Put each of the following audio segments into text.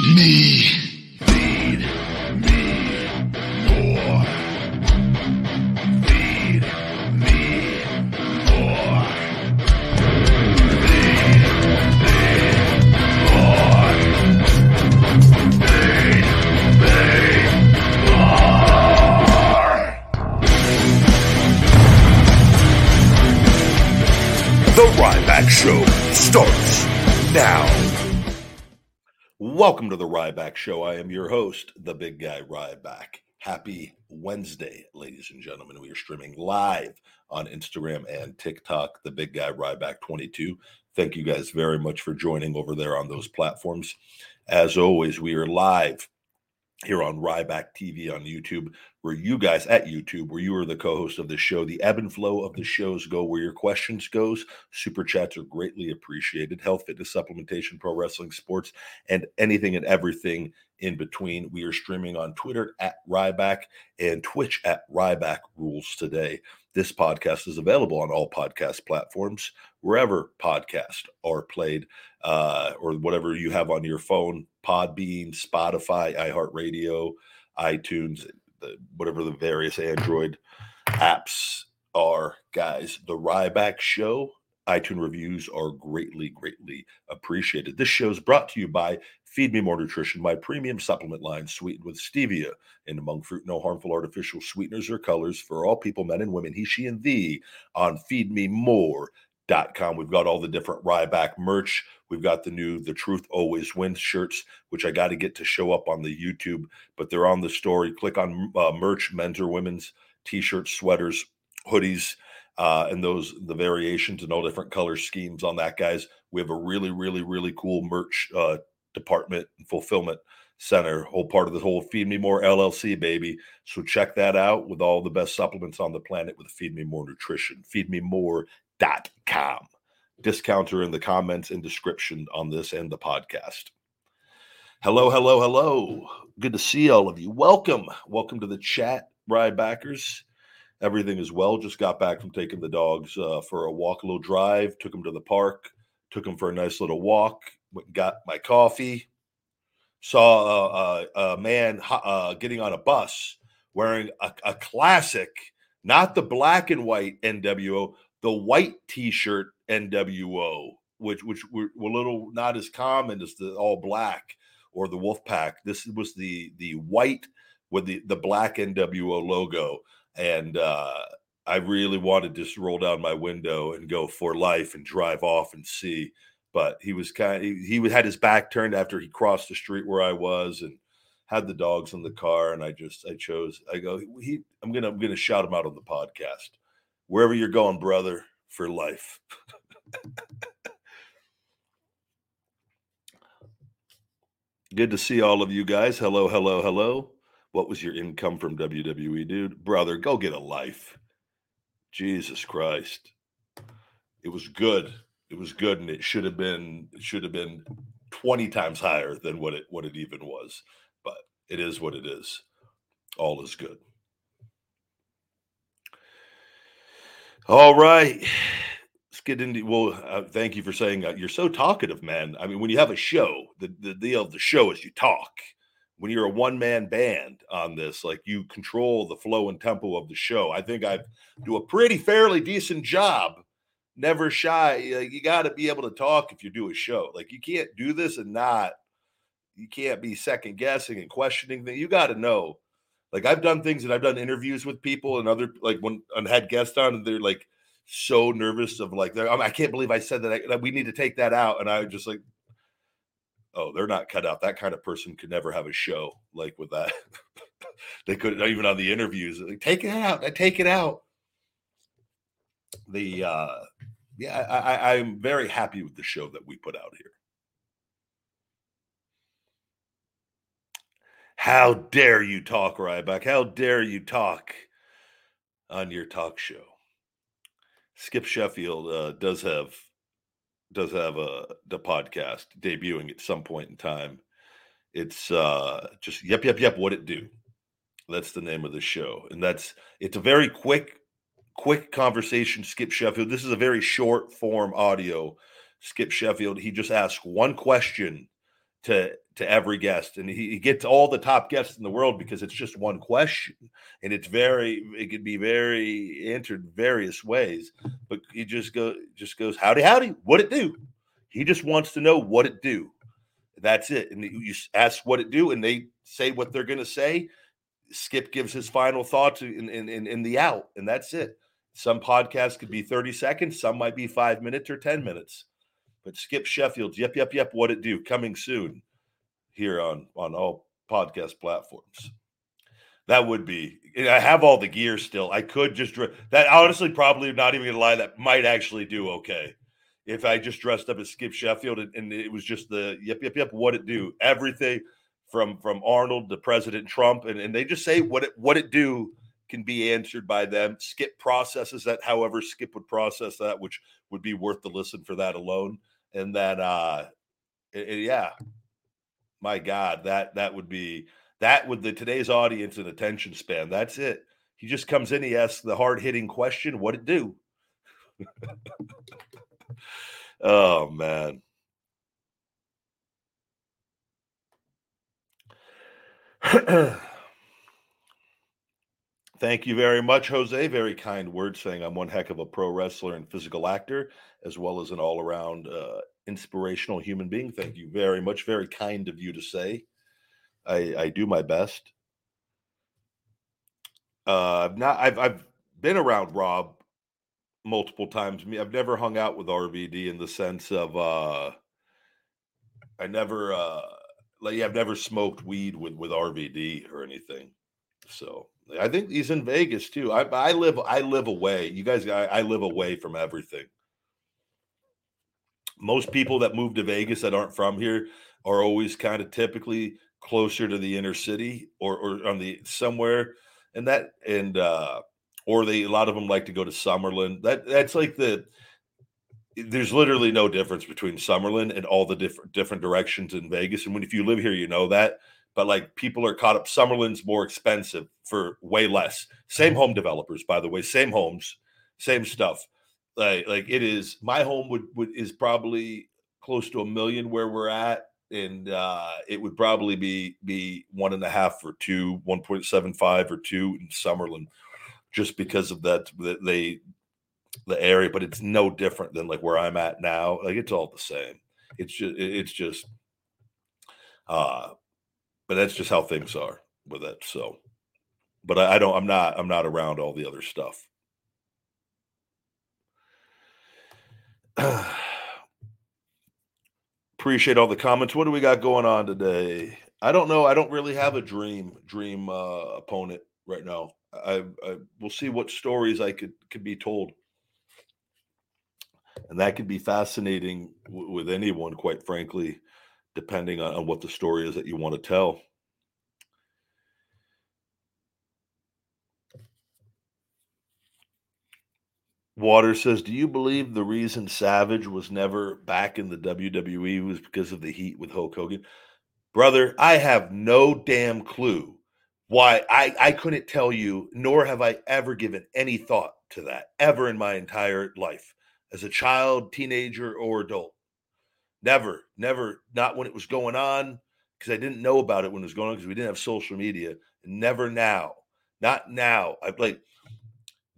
Feed me. The Ryback Show starts now. Welcome to the Ryback Show. I am your host, the big guy Ryback. Happy Wednesday, ladies and gentlemen. We are streaming live on Instagram and TikTok, the big guy Ryback 22. Thank you guys very much for joining over there on those platforms. As always, we are live here on Ryback TV on YouTube, where you guys at YouTube, where you are the co-host of the show, the ebb and flow of the shows go where your questions goes. Super chats are greatly appreciated. Health, fitness, supplementation, pro wrestling, sports, and anything and everything in between. We are streaming on Twitter at Ryback and Twitch at Ryback Rules Today. This podcast is available on all podcast platforms, wherever podcasts are played, uh, or whatever you have on your phone, Podbean, Spotify, iHeartRadio, iTunes, the, whatever the various Android apps are. Guys, the Ryback Show iTunes reviews are greatly, greatly appreciated. This show is brought to you by Feed Me More Nutrition, my premium supplement line sweetened with stevia and monk fruit, no harmful artificial sweeteners or colors for all people, men and women, he, she, and thee on feedmemore.com. We've got all the different Ryback merch. We've got the new The Truth Always Wins shirts, which I got to get to show up on the YouTube, but they're on the story. Click on uh, merch, men's or women's t shirts, sweaters, hoodies uh, and those the variations and all different color schemes on that, guys. We have a really, really, really cool merch uh, department and fulfillment center, whole part of the whole Feed Me More LLC, baby. So check that out with all the best supplements on the planet with Feed Me More Nutrition. FeedMeMore.com. Discounter in the comments and description on this and the podcast. Hello, hello, hello. Good to see all of you. Welcome. Welcome to the chat, Rybackers everything is well. Just got back from taking the dogs uh, for a walk, a little drive. Took them to the park. Took them for a nice little walk. Got my coffee. Saw a, a, a man uh, getting on a bus wearing a, a, classic, not the black and white NWO, the white T-shirt NWO, which which were, were a little not as common as the all black or the Wolf Pack. This was the the white with the the black NWO logo and uh, I really wanted to just roll down my window and go for life and drive off and see. But he was kind of, he, he had his back turned after he crossed the street where I was and had the dogs in the car. And I just, I chose, I go, he, I'm to, I'm to shout him out on the podcast. Wherever you're going, brother, for life. Good to see all of you guys. Hello, hello, hello. What was your income from WWE, dude? Brother, go get a life. Jesus Christ. It was good. It was good, and it should have been it should have been 20 times higher than what it what it even was. But it is what it is. All is good. All right. Let's get into well, uh, thank you for saying uh, you're so talkative, man. I mean, when you have a show, the, the deal of the show is you talk when you're a one man band on this, like you control the flow and tempo of the show. I think I do a pretty fairly decent job. Never shy. You got to be able to talk if you do a show. Like you can't do this and not. You can't be second guessing and questioning. You got to know. Like I've done things and I've done interviews with people and other like when I had guests on and they're like so nervous of like I can't believe I said that, I, that we need to take that out and I just like oh, they're not cut out. That kind of person could never have a show like with that. they could even on the interviews. Like, take it out. I take it out. the uh, yeah, I, I, I'm very happy with the show that we put out here. How dare you talk, Ryback? How dare you talk on your talk show? Skip Sheffield uh, does have does have a the podcast debuting at some point in time. It's uh just yep yep yep what it do. That's the name of the show, and that's it's a very quick quick conversation. Skip Sheffield. This is a very short form audio. Skip Sheffield. He just asks one question to to every guest, and he, he gets all the top guests in the world because it's just one question, and it's very it could be very answered various ways. But he just go just goes howdy howdy, what it do? He just wants to know what it do. That's it, and you ask what it do, and they say what they're going to say. Skip gives his final thoughts in, in, in, in the out, and that's it. Some podcasts could be 30 seconds, some might be five minutes or 10 minutes. But Skip Sheffield, Yep, Yep, Yep, What It Do coming soon here on, on all podcast platforms. That would be. I have all the gear still. I could just that honestly probably not even gonna lie. That might actually do okay if I just dressed up as Skip Sheffield and, and it was just the yep yep yep what it do everything from from Arnold to President Trump and, and they just say what it what it do can be answered by them. Skip processes that however Skip would process that, which would be worth the listen for that alone. And that, uh it, it, yeah, my God, that that would be that with the today's audience and attention span. That's it. He just comes in, he asks the hard hitting question, what it do? oh man. Thank you very much, Jose. Very kind words saying I'm one heck of a pro wrestler and physical actor, as well as an all around uh, inspirational human being. Thank you very much. Very kind of you to say. I, I do my best. Uh, I've not. I've I've been around Rob multiple times. Me, I've never hung out with RVD in the sense of uh, I never uh, like yeah, I've never smoked weed with with RVD or anything. So I think he's in Vegas too. I, I live I live away. You guys, I, I live away from everything. Most people that move to Vegas that aren't from here are always kind of typically closer to the inner city or or on the somewhere and that and uh or they a lot of them like to go to Summerlin. That that's like the there's literally no difference between Summerlin and all the different different directions in Vegas. And when if you live here, you know that but like people are caught up. Summerlin's more expensive for way less. Same home developers, by the way, same homes, same stuff. Like like it is. My home would would is probably close to a million where we're at, and uh, it would probably be be one and a half or two, one point seven five or two in Summerlin, just because of that. That they the area, but it's no different than like where I'm at now. Like it's all the same. It's just it's just uh but that's just how things are with it. So, but I, I don't. I'm not. I'm not around all the other stuff. Appreciate all the comments. What do we got going on today? I don't know. I don't really have a dream dream uh, opponent right now. I, I we'll see what stories I could could be told, and that could be fascinating w- with anyone, quite frankly depending on, on what the story is that you want to tell. Water says, Do you believe the reason Savage was never back in the WWE was because of the heat with Hulk Hogan? Brother, I have no damn clue why I, I couldn't tell you, nor have I ever given any thought to that ever in my entire life as a child, teenager, or adult. Never, never, not when it was going on, because I didn't know about it when it was going on because we didn't have social media. Never now. Not now. I like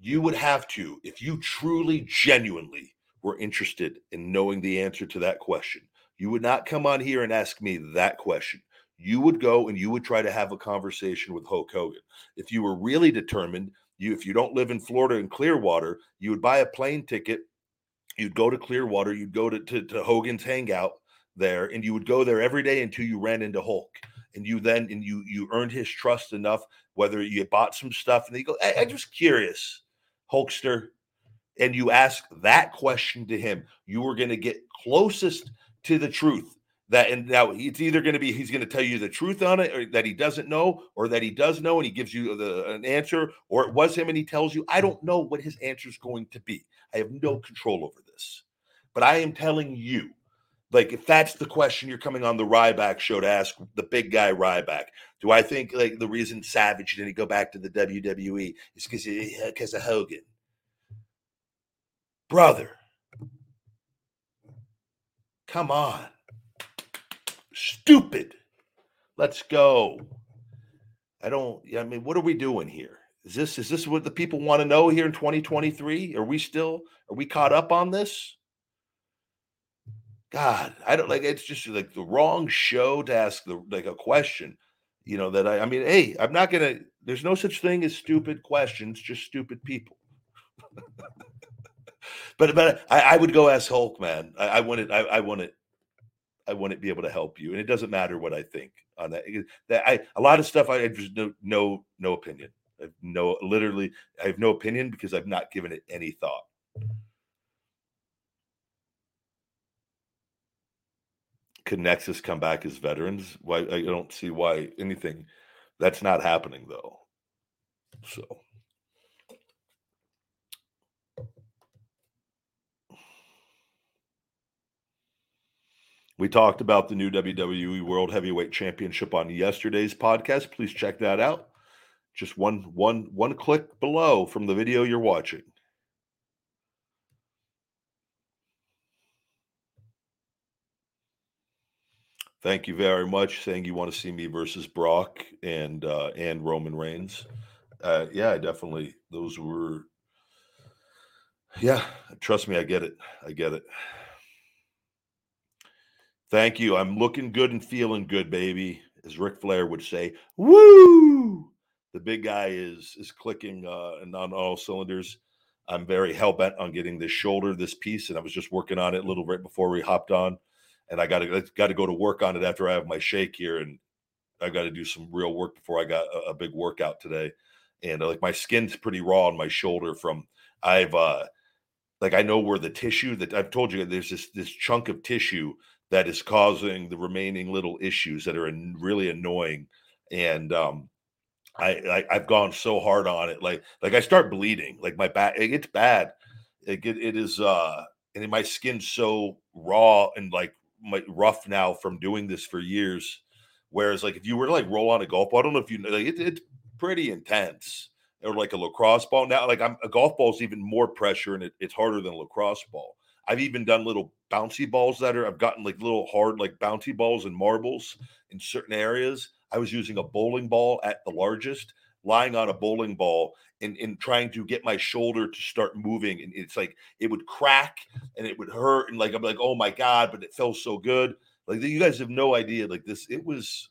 you would have to, if you truly, genuinely were interested in knowing the answer to that question, you would not come on here and ask me that question. You would go and you would try to have a conversation with Hulk Hogan. If you were really determined, you if you don't live in Florida and Clearwater, you would buy a plane ticket you'd go to Clearwater, you'd go to, to, to Hogan's hangout there, and you would go there every day until you ran into Hulk. And you then and you you earned his trust enough, whether you bought some stuff, and they go, hey, I'm just curious, Hulkster, and you ask that question to him, you are going to get closest to the truth. That and now it's either going to be he's going to tell you the truth on it, or that he doesn't know, or that he does know and he gives you the an answer, or it was him and he tells you. I don't know what his answer is going to be. I have no control over this, but I am telling you, like if that's the question you're coming on the Ryback show to ask the big guy Ryback, do I think like the reason Savage didn't go back to the WWE is because because of Hogan? Brother, come on. Stupid. Let's go. I don't, I mean, what are we doing here? Is this is this what the people want to know here in 2023? Are we still are we caught up on this? God, I don't like it's just like the wrong show to ask the like a question. You know, that I I mean, hey, I'm not gonna there's no such thing as stupid questions, just stupid people. but but I, I, would go ask Hulk, man. I, I want it. I, I want it. I want to be able to help you, and it doesn't matter what I think on that. That I a lot of stuff I have just no no no opinion. I have no literally I have no opinion because I've not given it any thought. Could Nexus come back as veterans? Why I don't see why anything that's not happening though. So We talked about the new WWE World Heavyweight Championship on yesterday's podcast. Please check that out. Just one one one click below from the video you're watching. Thank you very much. Saying you want to see me versus Brock and uh, and Roman Reigns. Uh, yeah, definitely. Those were. Yeah, trust me, I get it. I get it. Thank you. I'm looking good and feeling good, baby, as Ric Flair would say. Woo! The big guy is is clicking uh, and on all cylinders. I'm very hell bent on getting this shoulder, this piece, and I was just working on it a little right before we hopped on. And I got to got to go to work on it after I have my shake here, and I got to do some real work before I got a, a big workout today. And uh, like my skin's pretty raw on my shoulder from I've uh like I know where the tissue that I've told you there's this this chunk of tissue that is causing the remaining little issues that are really annoying. And um, I, I have gone so hard on it, like like I start bleeding, like my back it gets bad. It it is uh, and my skin's so raw and like rough now from doing this for years. Whereas like if you were to like roll on a golf ball, I don't know if you know, like it, it's pretty intense. Or like a lacrosse ball now, like I'm a golf ball is even more pressure and it, it's harder than a lacrosse ball. I've even done little bouncy balls that are I've gotten like little hard like bouncy balls and marbles in certain areas. I was using a bowling ball at the largest, lying on a bowling ball and, and trying to get my shoulder to start moving. And it's like it would crack and it would hurt. And like I'm like, oh my God, but it felt so good. Like you guys have no idea. Like this, it was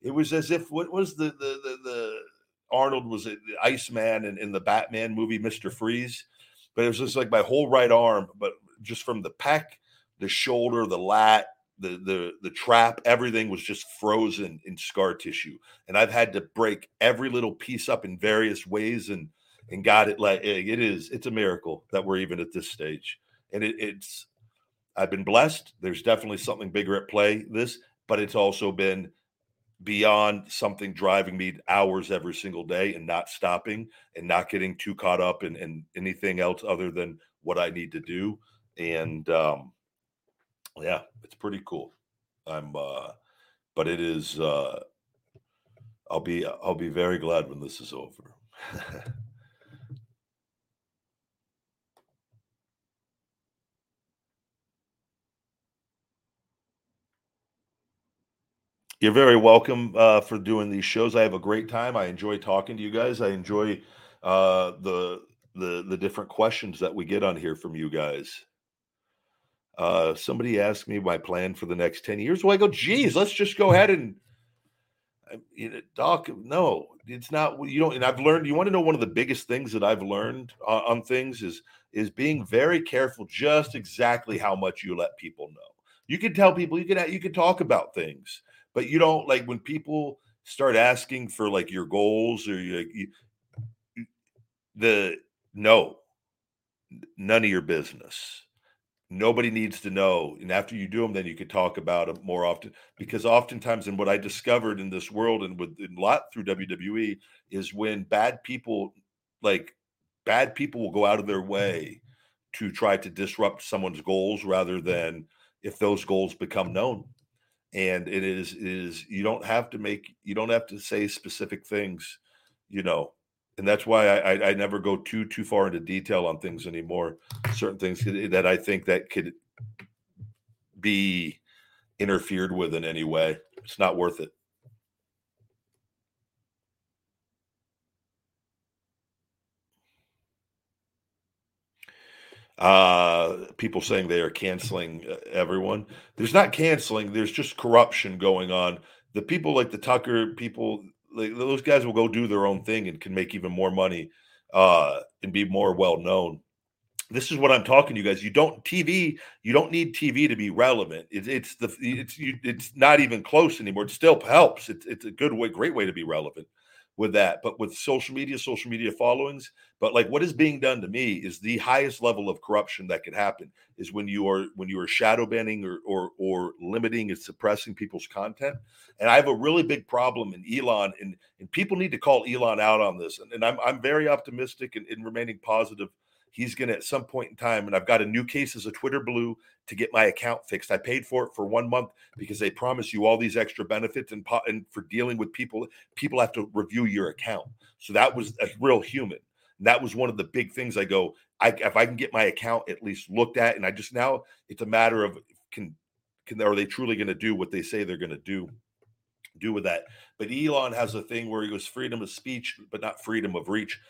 it was as if what was the the the, the Arnold was the Iceman in, in the Batman movie, Mr. Freeze. But it was just like my whole right arm, but just from the pec, the shoulder, the lat, the the the trap, everything was just frozen in scar tissue. And I've had to break every little piece up in various ways and and got it like it is it's a miracle that we're even at this stage. And it, it's I've been blessed. There's definitely something bigger at play this, but it's also been beyond something driving me hours every single day and not stopping and not getting too caught up in, in anything else other than what I need to do and um, yeah, it's pretty cool. I'm, uh, but it is. Uh, I'll be I'll be very glad when this is over. You're very welcome uh, for doing these shows. I have a great time. I enjoy talking to you guys. I enjoy uh, the the the different questions that we get on here from you guys. Uh, somebody asked me my plan for the next 10 years. Well, I go, geez, let's just go ahead and, uh, you know, doc, no, it's not, you don't, and I've learned, you want to know one of the biggest things that I've learned on, on things is, is being very careful just exactly how much you let people know. You can tell people, you can, you can talk about things, but you don't like when people start asking for like your goals or you, you the no, none of your business. Nobody needs to know. And after you do them, then you can talk about them more often. Because oftentimes, and what I discovered in this world and with a lot through WWE is when bad people, like bad people, will go out of their mm-hmm. way to try to disrupt someone's goals rather than if those goals become known. And it is it is you don't have to make you don't have to say specific things, you know, and that's why I, I, I never go too too far into detail on things anymore. Certain things that I think that could be interfered with in any way. It's not worth it. uh people saying they are canceling uh, everyone there's not canceling there's just corruption going on the people like the tucker people like those guys will go do their own thing and can make even more money uh, and be more well known. This is what I'm talking to you guys. You don't TV. You don't need TV to be relevant. It, it's the it's you, it's not even close anymore. It still helps. It's it's a good way, great way to be relevant with that. But with social media, social media followings, but like what is being done to me is the highest level of corruption that could happen is when you are when you are shadow banning or or or limiting and suppressing people's content. And I have a really big problem in Elon, and and people need to call Elon out on this. And, and I'm I'm very optimistic and, and remaining positive he's going to at some point in time and i've got a new case as a twitter blue to get my account fixed. I paid for it for one month because they promise you all these extra benefits and, and for dealing with people people have to review your account. So that was a real human. And that was one of the big things i go I, if i can get my account at least looked at and i just now it's a matter of can can are they truly going to do what they say they're going to do do with that? But elon has a thing where he goes freedom of speech but not freedom of reach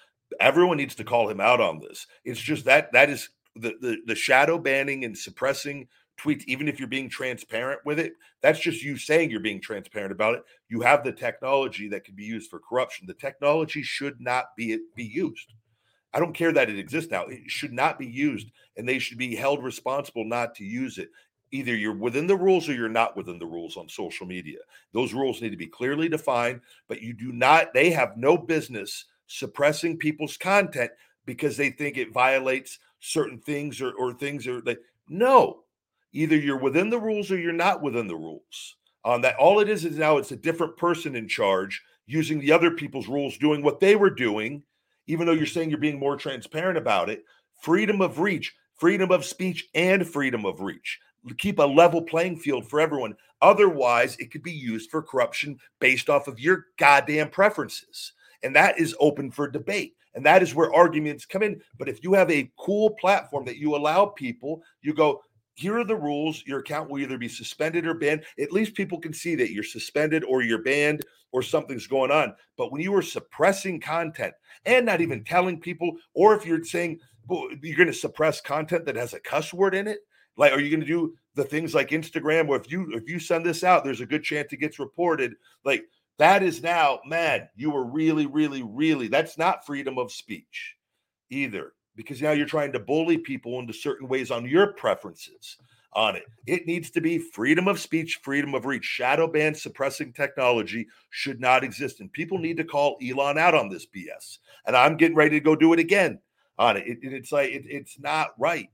everyone needs to call him out on this. It's just that that is the the, the shadow banning and suppressing tweets, even if you're being transparent with it, that's just you saying you're being transparent about it. You have the technology that can be used for corruption. The technology should not be be used. I don't care that it exists now. It should not be used, and they should be held responsible not to use it. Either you're within the rules or you're not within the rules on social media. Those rules need to be clearly defined, but you do not, they have no business suppressing people's content because they think it violates certain things or, or things are like no. Either you're within the rules or you're not within the rules. On that all it is is now it's a different person in charge using the other people's rules doing what they were doing even though you're saying you're being more transparent about it. Freedom of reach freedom of speech and freedom of reach. Keep a level playing field for everyone. Otherwise it could be used for corruption based off of your goddamn preferences and that is open for debate. And that is where arguments come in. But if you have a cool platform that you allow people, you go, here are the rules. Your account will either be suspended or banned. At least people can see that you're suspended or you're banned or something's going on. But when you are suppressing content and not even mm-hmm. telling people, or if you're saying well, you're going to suppress content that has a cuss word in it, like are you going to do the things like Instagram where if you if you send this out, there's a good chance it gets reported. Like that is now, man, you were really, really, really, that's not freedom of speech either, because now you're trying to bully people into certain ways on your preferences on it. It needs to be freedom of speech, freedom of reach. Shadow ban suppressing technology should not exist. And people need to call Elon out on this BS. And I'm getting ready to go do it again on it. it it's like, it, it's not right.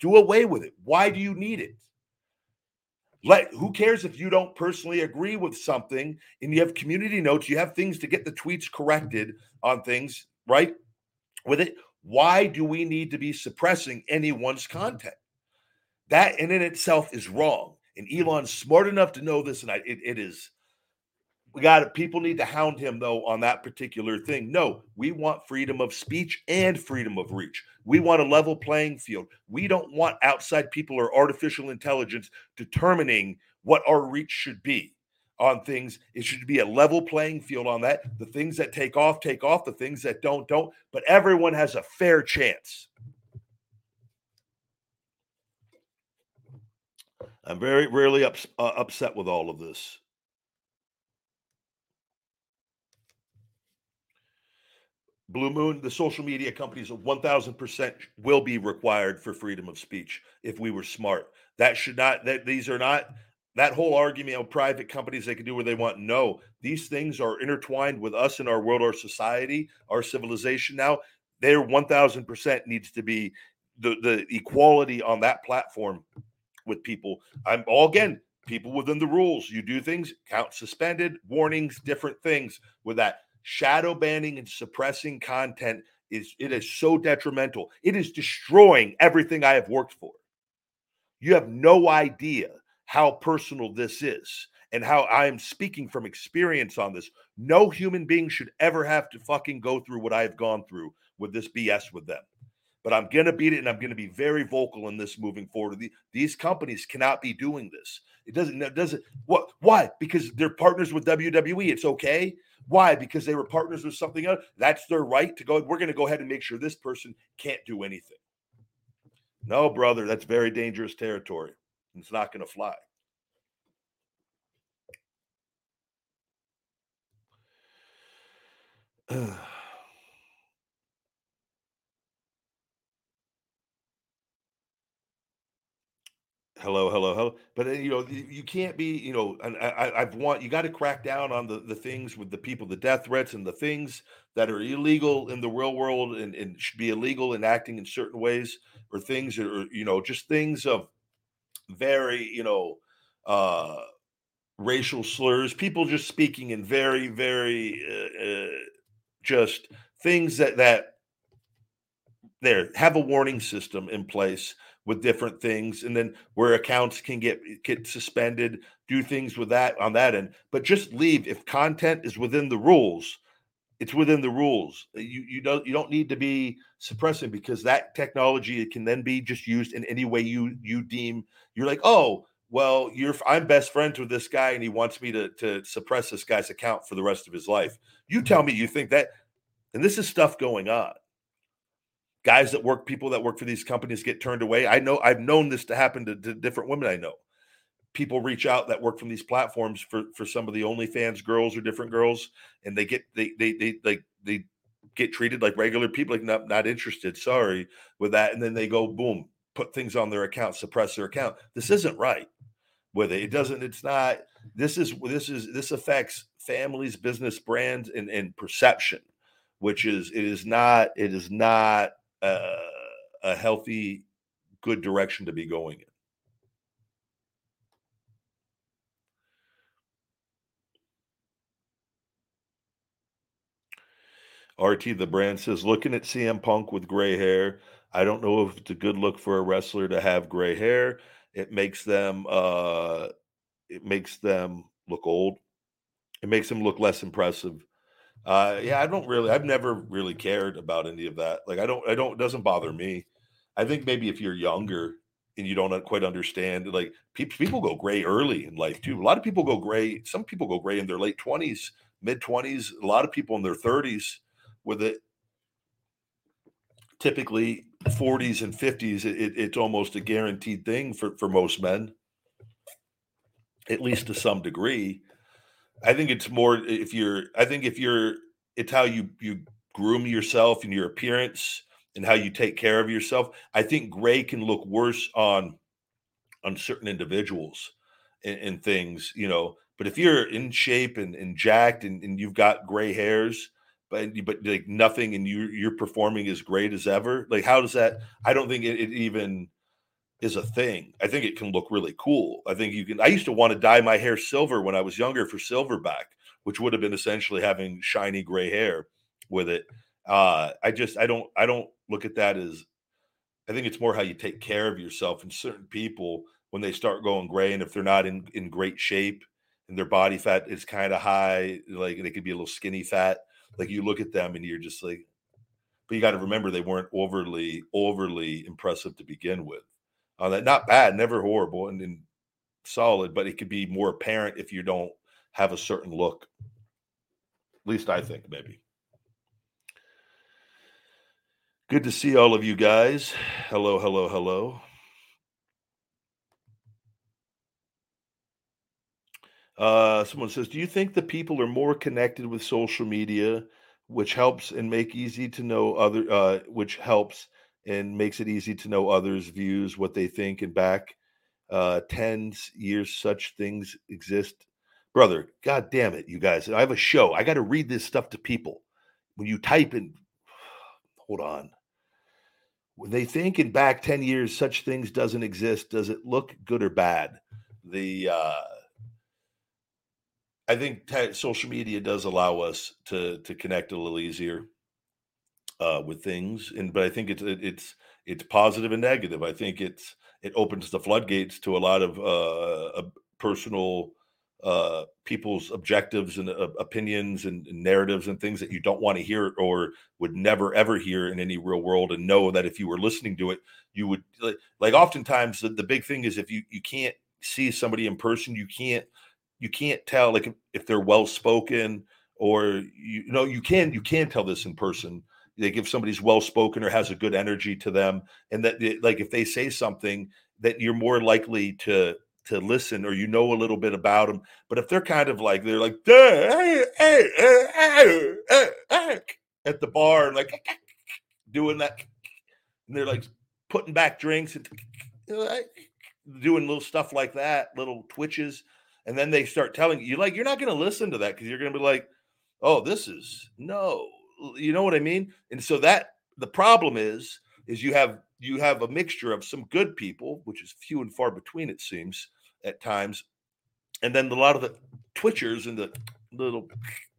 Do away with it. Why do you need it? Let who cares if you don't personally agree with something and you have community notes, you have things to get the tweets corrected on things, right? With it, why do we need to be suppressing anyone's content? That in and itself is wrong. And Elon's smart enough to know this, and I, it, it is we got it. People need to hound him though on that particular thing. No, we want freedom of speech and freedom of reach. We want a level playing field. We don't want outside people or artificial intelligence determining what our reach should be on things. It should be a level playing field on that. The things that take off, take off. The things that don't, don't. But everyone has a fair chance. I'm very rarely ups, uh, upset with all of this. Blue Moon, the social media companies, 1000% will be required for freedom of speech if we were smart. That should not, that these are not, that whole argument of private companies, they can do what they want. No, these things are intertwined with us in our world, our society, our civilization now. There 1000% needs to be the the equality on that platform with people. I'm all again people within the rules. You do things, count suspended, warnings, different things with that. Shadow banning and suppressing content is it is so detrimental. It is destroying everything I have worked for. You have no idea how personal this is and how I am speaking from experience on this. No human being should ever have to fucking go through what I have gone through with this BS with them. But I'm going to beat it and I'm going to be very vocal in this moving forward. these companies cannot be doing this. It doesn't, it doesn't, what, why? Because they're partners with WWE. It's okay. Why? Because they were partners with something else. That's their right to go. We're going to go ahead and make sure this person can't do anything. No, brother, that's very dangerous territory. It's not going to fly. hello, hello, hello. But you know, you can't be, you know, and I, I've want you got to crack down on the the things with the people, the death threats, and the things that are illegal in the real world and, and should be illegal in acting in certain ways, or things that are, you know, just things of very, you know, uh racial slurs, people just speaking in very, very uh, uh, just things that that there have a warning system in place with different things and then where accounts can get get suspended do things with that on that end. But just leave if content is within the rules it's within the rules. Uh, you you don't you don't need to be suppressing because that technology can then be just used in any way you you deem you're like oh well you're i'm best friends with this guy and he wants me to to suppress this guy's account for the rest of his life. You tell me you think that and this is stuff going on guys that work, people that work for these companies get turned away. I know I've known this to happen to, to different women I know. People reach out that work from these platforms for for some of the OnlyFans girls or different girls, and they get they they they like they, get treated like regular people, like not not interested. Sorry with that, and then they go boom, put things on their account, suppress their account. This isn't right with it. It doesn't. It's not. This is this is this affects families, business, brands, and and perception, which is it is not it is not a, a healthy, good direction to be going in. RT the brand says, looking at CM Punk with gray hair, I don't know if it's a good look for a wrestler to have gray hair. It makes them uh it makes them look old. It makes them look less impressive. Uh, yeah, I don't really. I've never really cared about any of that. Like, I don't. I don't. It doesn't bother me. I think maybe if you're younger and you don't quite understand, like people people go gray early in life too. A lot of people go gray. Some people go gray in their late twenties, mid twenties. A lot of people in their thirties with it. Typically, 40s and 50s, it, it's almost a guaranteed thing for for most men, at least to some degree. I think it's more if you're. I think if you're, it's how you you groom yourself and your appearance and how you take care of yourself. I think gray can look worse on on certain individuals and, and things, you know. But if you're in shape and, and jacked and, and you've got gray hairs, but but like nothing, and you you're performing as great as ever, like how does that? Mm-hmm. I don't think it, it even is a thing. I think it can look really cool. I think you can. I used to want to dye my hair silver when I was younger for silverback, which would have been essentially having shiny gray hair with it. Uh, I just I don't I don't look at that as. I think it's more how you take care of yourself. And certain people, when they start going gray, and if they're not in in great shape and their body fat is kind of high, like they could be a little skinny fat. Like you look at them and you're just like, but you got to remember they weren't overly overly impressive to begin with on that. Not bad, never horrible, and, and solid, but it could be more apparent if you don't have a certain look. At least I think maybe. Good to see all of you guys. Hello, hello, hello. Uh, someone says, "Do you think the people are more connected with social media, which helps and make easy to know other, uh, which helps and makes it easy to know others' views, what they think, and back uh, tens years such things exist. Brother, god damn it, you guys. I have a show. I got to read this stuff to people. When you type in, hold on. When they think in back 10 years such things doesn't exist does it look good or bad the uh i think t- social media does allow us to to connect a little easier uh with things and but i think it's it's it's positive and negative. I think it's it opens the floodgates to a lot of uh personal uh, people's objectives and uh, opinions and, and, narratives and things that you don't want to hear or would never ever hear in any real world and know that if you were listening to it you would like, like oftentimes the, the big thing is if you you can't see somebody in person you can't you can't tell like if, if they're well spoken or you, you know you can you can tell this in person like if somebody's well spoken or has a good energy to them and that like if they say something that you're more likely to to listen or you know a little bit about them. But if they're kind of like they're like hey, hey, hey, at the bar, like doing that, and they're like putting back drinks and doing little stuff like that, little twitches, and then they start telling you like you're not going to listen to that because you're going to be like, oh, this is no, you know what I mean? And so that the problem is is you have you have a mixture of some good people, which is few and far between, it seems, at times, and then a lot of the twitchers and the little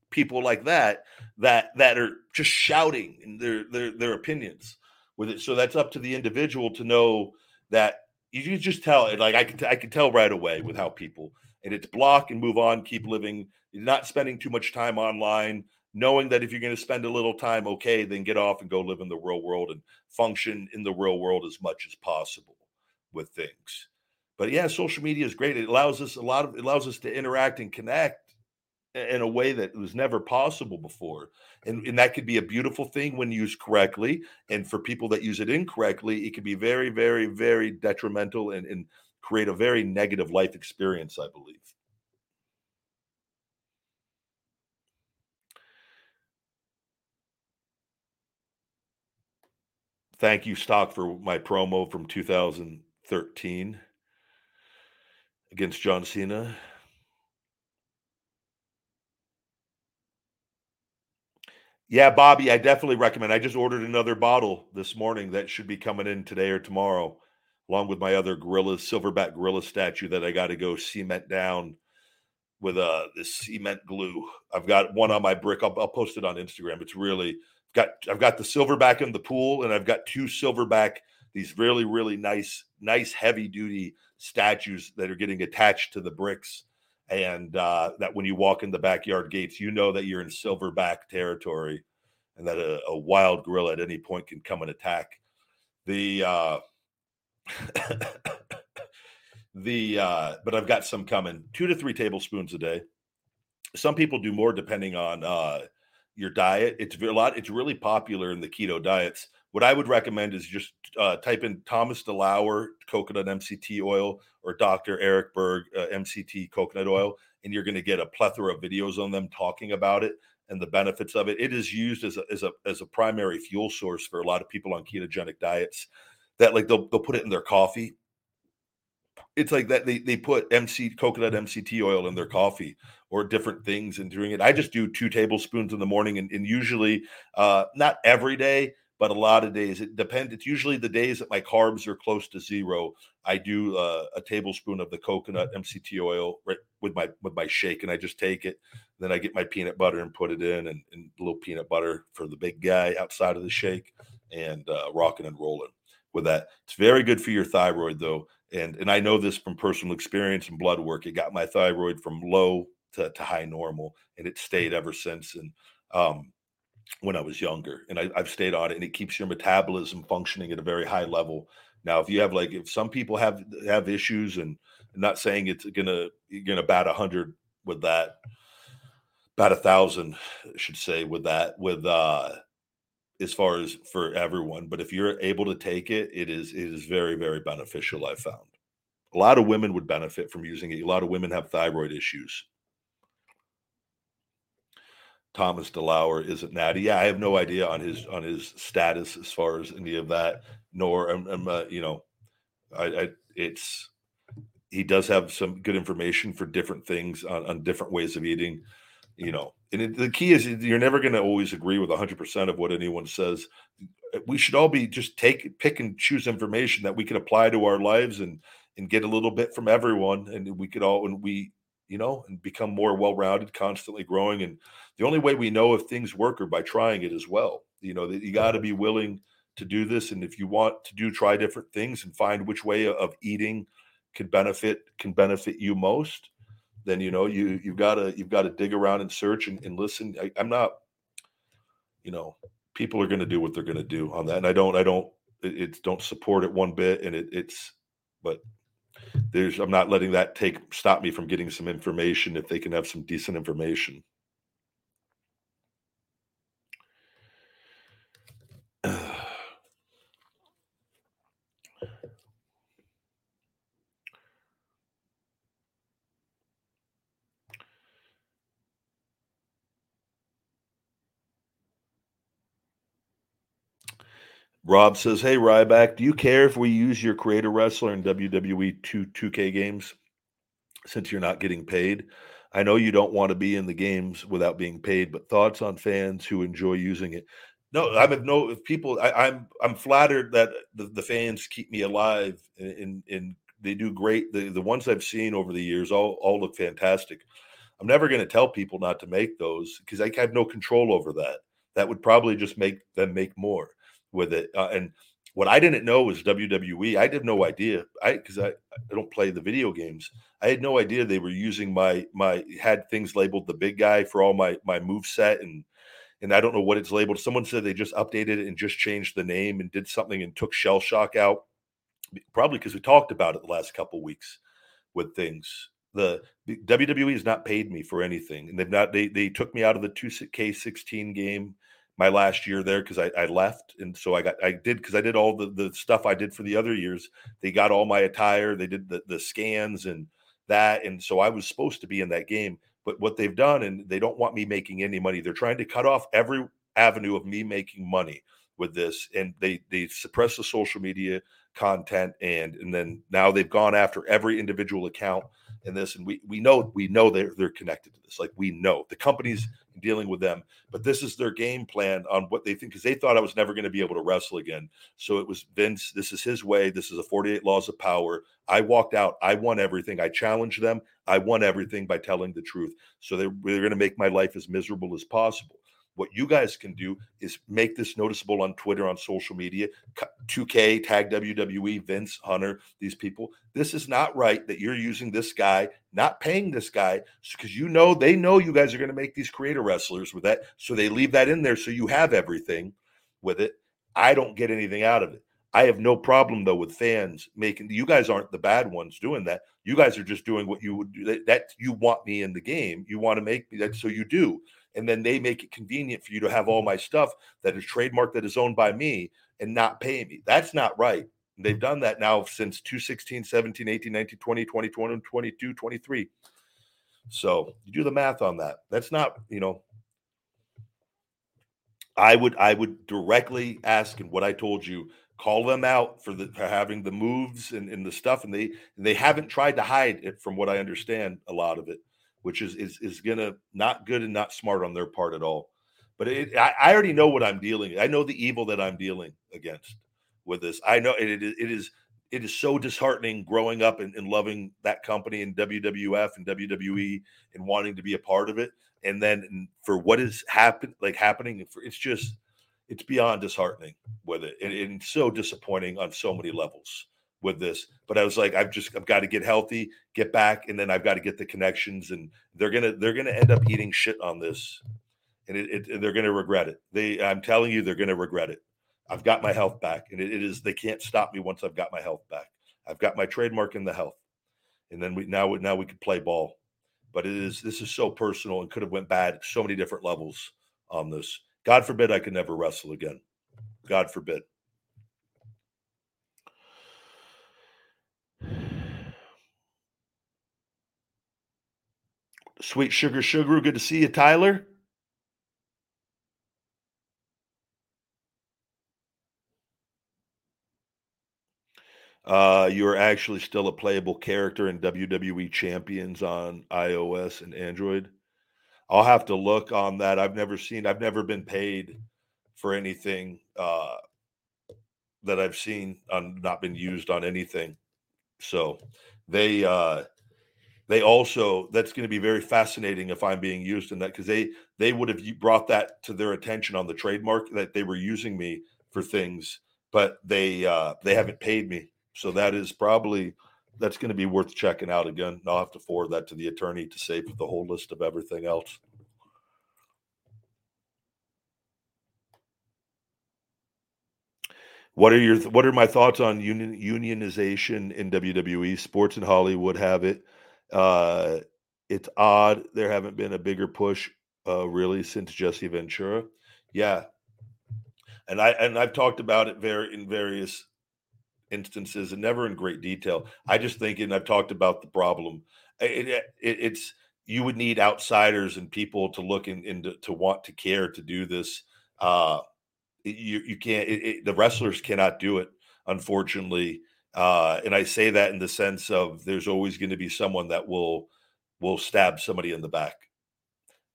people like that that that are just shouting their their their opinions with it. So that's up to the individual to know that you just tell it. Like I can I can tell right away with how people and it's block and move on, keep living. You're not spending too much time online knowing that if you're going to spend a little time, okay, then get off and go live in the real world and function in the real world as much as possible with things. But yeah, social media is great. It allows us a lot of it allows us to interact and connect in a way that was never possible before. And, and that could be a beautiful thing when used correctly. And for people that use it incorrectly, it can be very, very, very detrimental and, and create a very negative life experience, I believe. Thank you, Stock, for my promo from 2013 against John Cena. Yeah, Bobby, I definitely recommend. I just ordered another bottle this morning that should be coming in today or tomorrow, along with my other gorilla silverback gorilla statue that I got to go cement down with uh this cement glue. I've got one on my brick. I'll, I'll post it on Instagram. It's really got I've got the silverback in the pool, and I've got two silverback these really really nice nice heavy duty statues that are getting attached to the bricks. And uh, that when you walk in the backyard gates you know that you're in silverback territory and that a, a wild gorilla at any point can come and attack. The uh, the uh, but i've got some coming two to three tablespoons a day. Some people do more depending on uh, your diet it's a lot it's really popular in the keto diets what I would recommend is just uh, type in Thomas DeLauer coconut MCT oil or Dr. Eric Berg uh, MCT coconut oil, and you're going to get a plethora of videos on them talking about it and the benefits of it. It is used as a, as a as a primary fuel source for a lot of people on ketogenic diets. That like they'll they'll put it in their coffee. It's like that they they put MC coconut MCT oil in their coffee or different things and doing it. I just do two tablespoons in the morning and, and usually uh, not every day but a lot of days it depends. It's usually the days that my carbs are close to zero. I do uh, a tablespoon of the coconut MCT oil right with my with my shake, and I just take it. Then I get my peanut butter and put it in, and, and a little peanut butter for the big guy outside of the shake, and uh, rocking and rolling with that. It's very good for your thyroid, though, and and I know this from personal experience and blood work. It got my thyroid from low to, to high normal, and it stayed ever since. And um, when I was younger, and I, have stayed on it, and it keeps your metabolism functioning at a very high level. Now, if you have like, if some people have have issues, and I'm not saying it's gonna you're gonna bat a hundred with that, about a thousand, I should say, with that, with uh, as far as for everyone. But if you're able to take it, it is it is very very beneficial. I found a lot of women would benefit from using it. A lot of women have thyroid issues. Thomas DeLauer isn't natty. Yeah, I have no idea on his on his status as far as any of that. Nor i'm, I'm uh, you know, I, I, it's he does have some good information for different things on, on different ways of eating. You know, and it, the key is you're never going to always agree with 100% of what anyone says. Uh, we should all be just take, pick and choose information that we can apply to our lives and, and get a little bit from everyone. And we could all, and we, you know, and become more well rounded, constantly growing. And the only way we know if things work are by trying it as well. You know, that you got to be willing to do this. And if you want to do, try different things and find which way of eating can benefit, can benefit you most then you know you you've got to you've got to dig around and search and, and listen. I, I'm not, you know, people are going to do what they're going to do on that, and I don't I don't it, don't support it one bit, and it, it's but there's I'm not letting that take stop me from getting some information if they can have some decent information. Rob says, "Hey Ryback, do you care if we use your creator wrestler in WWE 2 2K games since you're not getting paid? I know you don't want to be in the games without being paid, but thoughts on fans who enjoy using it? No, I have no if people. I, am I'm, I'm flattered that the, the fans keep me alive and, and they do great. The the ones I've seen over the years all all look fantastic. I'm never going to tell people not to make those because I have no control over that. That would probably just make them make more." With it. Uh, and what I didn't know was WWE. I had no idea. I because I, I don't play the video games. I had no idea they were using my my had things labeled the big guy for all my my move set and and I don't know what it's labeled. Someone said they just updated it and just changed the name and did something and took shell shock out. Probably because we talked about it the last couple weeks with things. The, the WWE has not paid me for anything, and they've not. They they took me out of the two K sixteen game my last year there because I, I, left and so I got I did because I did all the, the stuff I did for the other years. They got all my attire, they did the, the scans and that, and so I was supposed to be in that game. But what they've done, and they don't want me making any money. They're trying to cut off every avenue of me making money with this, and they they suppress the social media content, and and then now they've gone after every individual account in this, and we we know we know they're they're connected to this. Like we know the companies dealing with them. But this is their game plan on what they think because they thought I was never going to be able to wrestle again. So it was Vince, this is his way. This is a 48 laws of power. I walked out. I won everything. I challenged them. I won everything by telling the truth. So they, they're going to make my life as miserable as possible. What you guys can do is make this noticeable on Twitter, on social media. 2K, tag WWE, Vince, Hunter, these people. This is not right that you're using this guy, not paying this guy, because you know they know you guys are going to make these creator wrestlers with that. So they leave that in there so you have everything with it. I don't get anything out of it. I have no problem though with fans making you guys aren't the bad ones doing that. You guys are just doing what you would do that, that you want me in the game. You want to make me that so you do and then they make it convenient for you to have all my stuff that is trademarked that is owned by me and not pay me. That's not right. They've done that now since 216, 17, 18, 19, 20, 20, 21, 22, 23. So you do the math on that. That's not, you know, I would I would directly ask and what I told you, call them out for the for having the moves and, and the stuff, and they and they haven't tried to hide it from what I understand a lot of it which is is is gonna not good and not smart on their part at all. But mm-hmm. it, I, I already know what I'm dealing. I know the evil that I'm dealing against with this. I know it, it, it is it is so disheartening growing up and, and, loving that company and WWF and WWE mm-hmm. and wanting to be a part of it. And then for what is happen like happening, it's just it's beyond disheartening with it and, and so disappointing on so many levels with this. But I was like, I've just I've got to get healthy, get back, and then I've got to get the connections. And they're gonna they're gonna end up eating shit on this, and it, it they're gonna regret it. They I'm telling you, they're gonna regret it. I've got my health back, and it, it is they can't stop me once I've got my health back. I've got my trademark in the health, and then we now now we can play ball. But it is this is so personal and could have went bad so many different levels on this. God forbid I could never wrestle again. God forbid. Sweet Sugar Sugar, good to see you, Tyler. Uh, you're actually still a playable character in WWE Champions on iOS and Android. I'll have to look on that. I've never seen. I've never been paid for anything uh, that I've seen on not been used on anything. So they uh, they also that's going to be very fascinating if I'm being used in that because they they would have brought that to their attention on the trademark that they were using me for things, but they uh, they haven't paid me. So that is probably that's going to be worth checking out again. I'll have to forward that to the attorney to save the whole list of everything else. What are your what are my thoughts on union, unionization in WWE? Sports in Hollywood have it. Uh, it's odd there haven't been a bigger push uh, really since Jesse Ventura. Yeah, and I and I've talked about it very in various instances and never in great detail. I just think, and I've talked about the problem. It, it, it's you would need outsiders and people to look in, into to want to care to do this. Uh, you you can't. It, the wrestlers cannot do it, unfortunately. Uh, and I say that in the sense of there's always going to be someone that will will stab somebody in the back,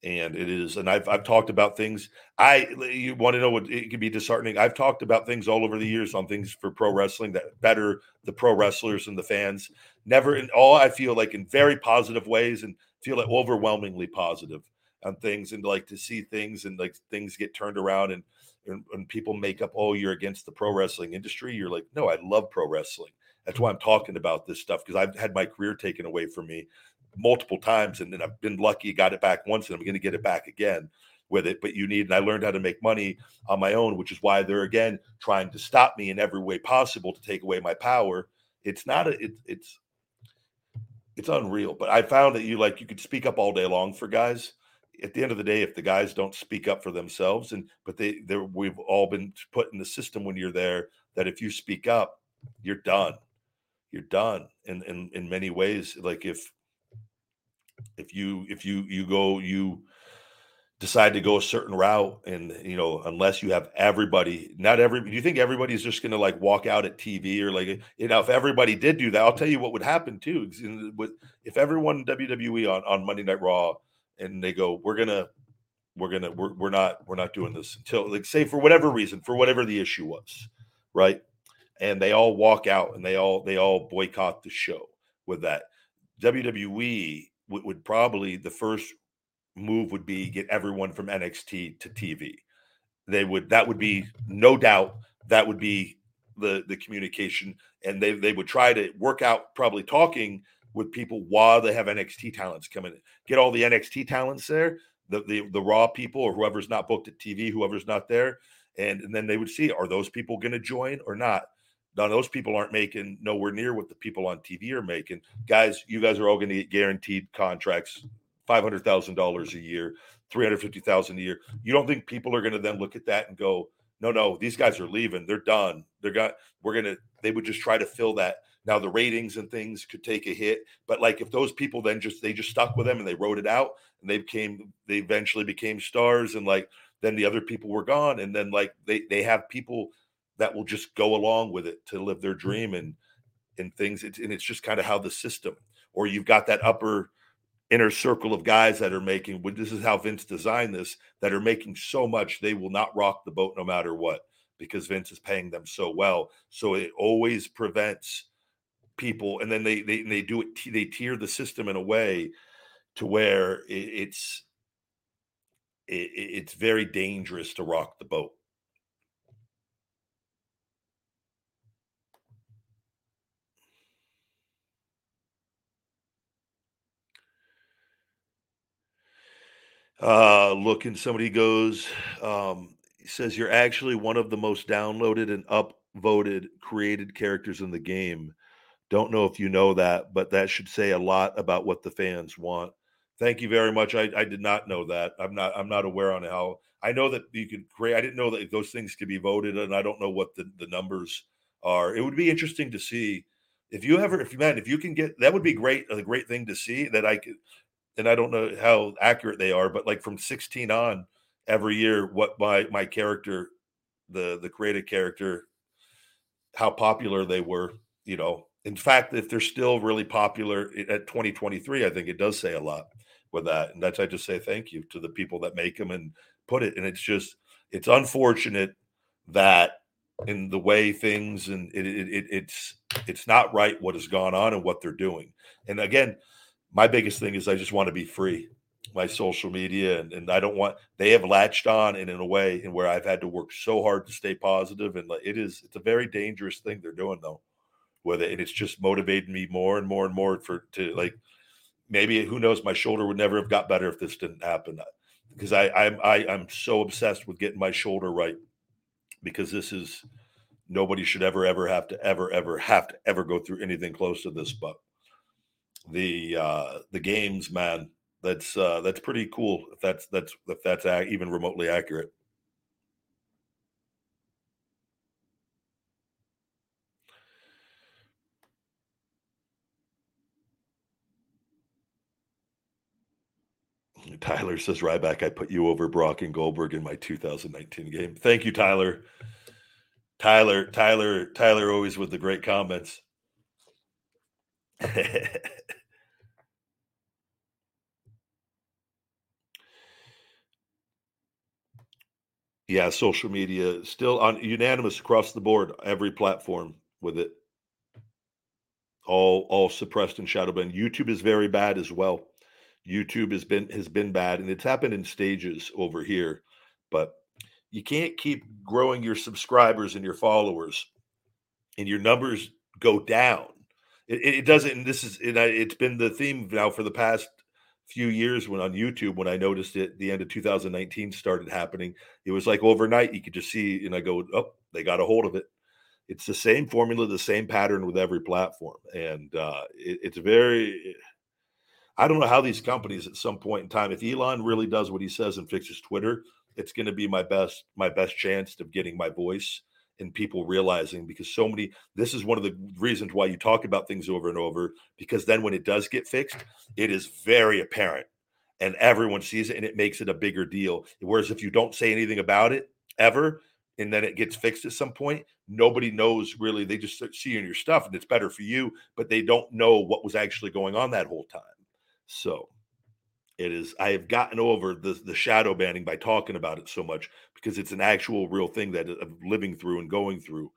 and it is. And I've I've talked about things. I you want to know what it can be disheartening. I've talked about things all over the years on things for pro wrestling that better the pro wrestlers and the fans. Never in all I feel like in very positive ways and feel like overwhelmingly positive on things and like to see things and like things get turned around and and, and people make up, oh, you're against the pro wrestling industry. You're like, no, I love pro wrestling. That's why I'm talking about this stuff because I've had my career taken away from me multiple times, and then I've been lucky, got it back once, and I'm going to get it back again with it. But you need, and I learned how to make money on my own, which is why they're again trying to stop me in every way possible to take away my power. It's not a, it, it's, it's unreal. But I found that you like you could speak up all day long for guys, at the end of the day, if the guys don't speak up for themselves, and but they, they we've all been put in the system when you're there that if you speak up, you're done. You're done. In in in many ways, like if if you if you you go you decide to go a certain route and you know unless you have everybody not every do you think everybody's just going to like walk out at tv or like eh, you know if everybody did do that i'll tell you what would happen too if everyone wwe on, on monday night raw and they go, "We're gonna, we're gonna, we're, we're not, we're not doing this until like say for whatever reason, for whatever the issue was, right?" And they all walk out and they all they all boycott the show with that. WWE would, would probably the first move would be get everyone from NXT to TV. They would that would be no doubt that would be the the communication and they they would try to work out probably talking with people while they have NXT talents coming in. Get all the NXT talents there, the the, the Raw people or whoever's not booked at TV, whoever's not there, and, and then they would see are those people going to join or not. Now those people aren't making nowhere near what the people on TV are making. Guys, you guys are all going to get guaranteed contracts, five hundred thousand dollars a year, three hundred fifty thousand a year. You don't think people are going to then look at that and go, no, no, these guys are leaving. They're done. They're got. We're gonna. They would just try to fill that now the ratings and things could take a hit, but like if those people then just they just stuck with them and they wrote it out and they became they eventually became stars and like then the other people were gone and then like they they have people that will just go along with it to live their mm-hmm. dream and and things it's, and it's just kind of how the system or you've got that upper inner circle of guys that are making this is how Vince designed this that are making so much they will not rock the boat no matter what because Vince is paying them so well so it always prevents people and then they they, they do it they tier the system in a way to where it, it's it, it's very dangerous to rock the boat. Uh looking somebody goes um says you're actually one of the most downloaded and upvoted created characters in the game don't know if you know that, but that should say a lot about what the fans want. Thank you very much. I, I did not know that. I'm not I'm not aware on how I know that you could create. I didn't know that those things could be voted, and I don't know what the, the numbers are. It would be interesting to see if you ever, if you man, if you can get that would be great. A great thing to see that I could, and I don't know how accurate they are, but like from 16 on, every year, what my my character, the the created character, how popular they were, you know, in fact, if they're still really popular at 2023, I think it does say a lot. with that. And that's I just say thank you to the people that make them and put it. And it's just it's unfortunate that in the way things and it, it, it, it's it's not right what has gone on and what they're doing. And again, my biggest thing is I just want to be free. My social media and, and I don't want they have latched on and in a way in where I've had to work so hard to stay positive and it is it's a very dangerous thing they're doing though with it and it's just motivating me more and more and more for to like maybe who knows my shoulder would never have got better if this didn't happen because I I'm I, I'm so obsessed with getting my shoulder right because this is nobody should ever ever have to ever ever have to ever go through anything close to this but the uh the games man that's uh that's pretty cool if that's that's if that's even remotely accurate Tyler says, Ryback, I put you over Brock and Goldberg in my 2019 game. Thank you, Tyler. Tyler, Tyler, Tyler always with the great comments. yeah, social media still on unanimous across the board, every platform with it. All all suppressed and shadow banned. YouTube is very bad as well. YouTube has been has been bad, and it's happened in stages over here. But you can't keep growing your subscribers and your followers, and your numbers go down. It, it doesn't. And this is it, it's been the theme now for the past few years when on YouTube when I noticed it the end of 2019 started happening it was like overnight you could just see and I go oh they got a hold of it it's the same formula the same pattern with every platform and uh, it, it's very I don't know how these companies at some point in time, if Elon really does what he says and fixes Twitter, it's going to be my best my best chance of getting my voice and people realizing because so many this is one of the reasons why you talk about things over and over because then when it does get fixed it is very apparent and everyone sees it and it makes it a bigger deal. Whereas if you don't say anything about it ever and then it gets fixed at some point nobody knows really they just see in your stuff and it's better for you but they don't know what was actually going on that whole time so it is I have gotten over the the shadow banning by talking about it so much because it's an actual real thing that uh, I'm living through and going through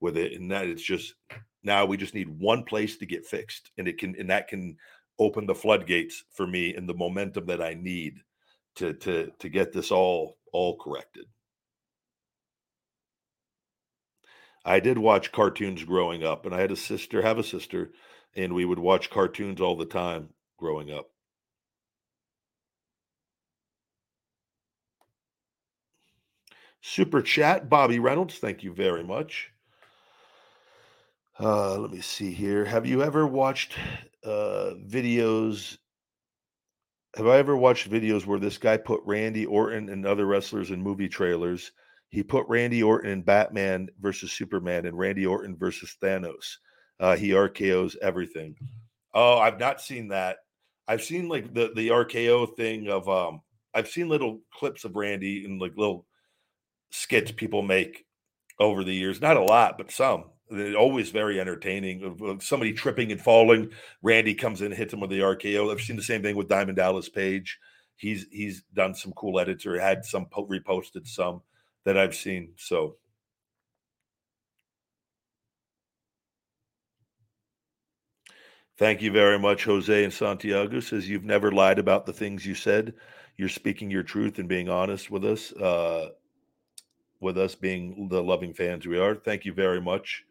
with it and that it's just now we just need one place to get fixed and it can and that can open the floodgates for me and the momentum that I need to to to get this all all corrected. I did watch cartoons growing up and I had a sister have a sister and we would watch cartoons all the time growing up. Super chat, Bobby Reynolds. Thank you very much. Uh, let me see here. Have you ever watched uh, videos? Have I ever watched videos where this guy put Randy Orton and other wrestlers in movie trailers? He put Randy Orton in Batman versus Superman and Randy Orton versus Thanos. Uh, he RKO's everything. Oh, I've not seen that. I've seen like the the RKO thing of um I've seen little clips of Randy and like little skits people make over the years. Not a lot, but some. They're always very entertaining. Somebody tripping and falling, Randy comes in, hits him with the RKO. I've seen the same thing with Diamond Dallas Page. He's he's done some cool edits or had some po- reposted some that I've seen. So Thank you very much, Jose and Santiago. Says you've never lied about the things you said. You're speaking your truth and being honest with us. Uh, with us being the loving fans we are. Thank you very much,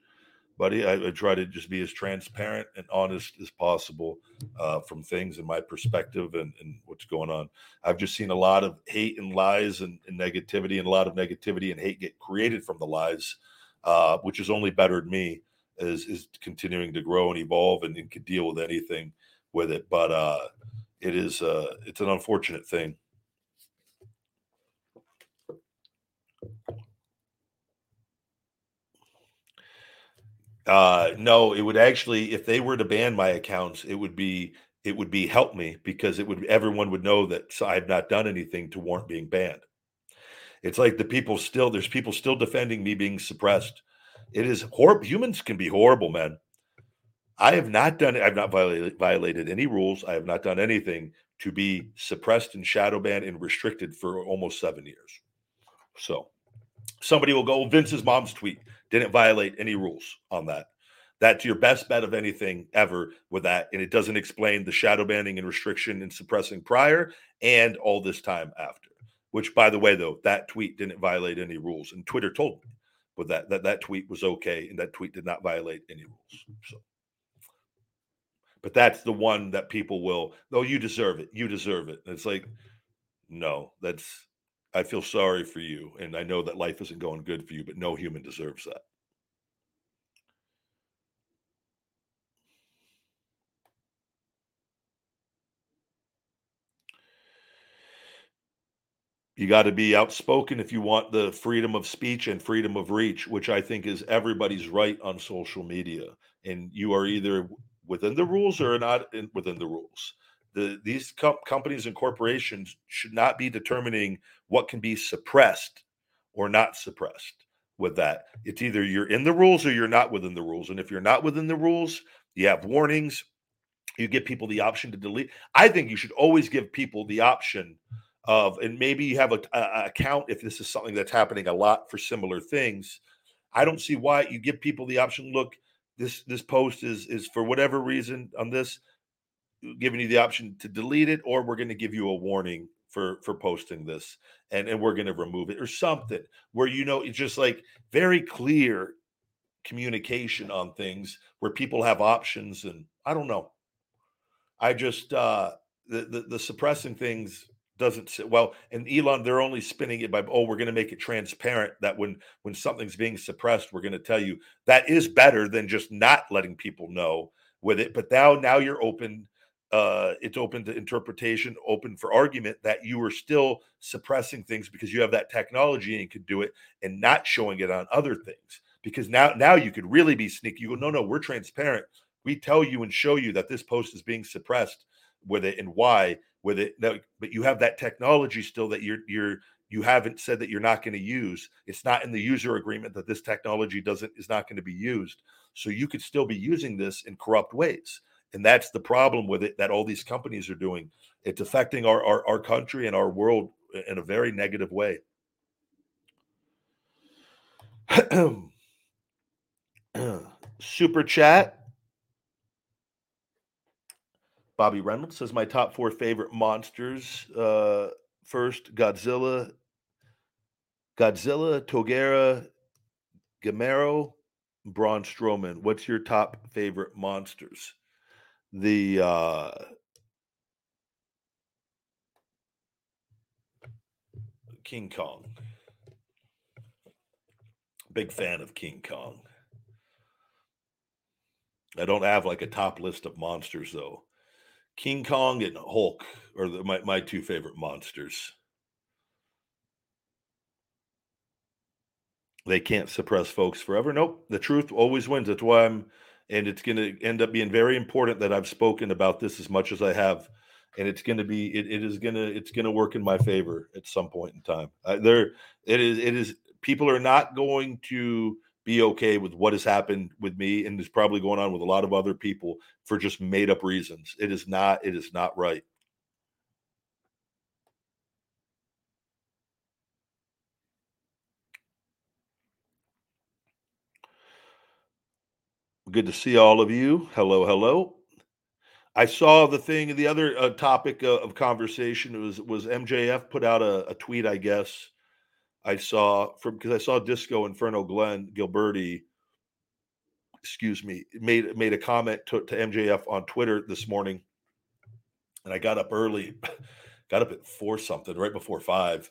buddy. I, I try to just be as transparent and honest as possible uh, from things and my perspective and, and, what's going on. I've just seen a lot of hate and lies and, and negativity, and a lot of negativity and hate get created from the lies, uh, which has only bettered me is is continuing to grow and evolve and, and can deal with anything with it. But uh, it is uh, it's an unfortunate thing. Uh, no, it would actually, if they were to ban my accounts, it would be it would be help me because it would everyone would know that I've not done anything to warrant being banned. It's like the people still there's people still defending me being suppressed it is horrible. Humans can be horrible, man. I have not done. I've not violated, violated any rules. I have not done anything to be suppressed and shadow banned and restricted for almost seven years. So somebody will go, oh, Vince's mom's tweet didn't violate any rules on that. That's your best bet of anything ever with that. And it doesn't explain the shadow banning and restriction and suppressing prior and all this time after. Which, by the way, though, that tweet didn't violate any rules. And Twitter told me with that that that tweet was okay and that tweet did not violate any rules. Mm-hmm. So but that's the one that people will oh you deserve it you deserve it and it's like no that's i feel sorry for you and i know that life isn't going good for you but no human deserves that you got to be outspoken if you want the freedom of speech and freedom of reach which i think is everybody's right on social media and you are either within the rules or not in, within the rules. The, these com- companies and corporations should not be determining what can be suppressed or not suppressed with that. It's either you're in the rules or you're not within the rules. And if you're not within the rules, you have warnings. You give people the option to delete. I think you should always give people the option of, and maybe you have a, a account if this is something that's happening a lot for similar things. I don't see why you give people the option. Look, this this post is is for whatever reason on this giving you the option to delete it or we're going to give you a warning for for posting this and and we're going to remove it or something where you know it's just like very clear communication on things where people have options and i don't know i just uh the the, the suppressing things doesn't sit well and elon they're only spinning it by oh we're going to make it transparent that when when something's being suppressed we're going to tell you. That is better than just not letting people know with it but now now you're open uh it's open to interpretation open for argument that you are still suppressing things because you have that technology and can do it and not showing it on other things because now now you could really be sneaky you go no no we're transparent. We tell you and show you that this post is being suppressed with it and why with it. No, but you have that technology still that you're you're you haven't said that you're not going to use. It's not in the user agreement that this technology doesn't is not going to be used. So you could still be using this in corrupt ways. And that's the problem with it that all these companies are doing. It's affecting our, our, our country and our world in a very negative way. Super chat Bobby Reynolds says my top four favorite monsters. Uh, first, Godzilla, Godzilla, Togera, Gamera, Braun Strowman. What's your top favorite monsters? The uh, King Kong. Big fan of King Kong. I don't have like a top list of monsters though. King Kong and Hulk are the, my, my two favorite monsters. They can't suppress folks forever. Nope. The truth always wins. That's why I'm, and it's going to end up being very important that I've spoken about this as much as I have. And it's going to be, it, it is going to, it's going to work in my favor at some point in time. Uh, there, it is, it is, people are not going to be okay with what has happened with me and is probably going on with a lot of other people for just made up reasons. It is not, it is not right. Good to see all of you. Hello, hello. I saw the thing. The other uh, topic uh, of conversation was was MJF put out a, a tweet, I guess, I saw from because I saw Disco Inferno Glenn Gilberti, excuse me, made made a comment to, to MJF on Twitter this morning, and I got up early, got up at four something, right before five,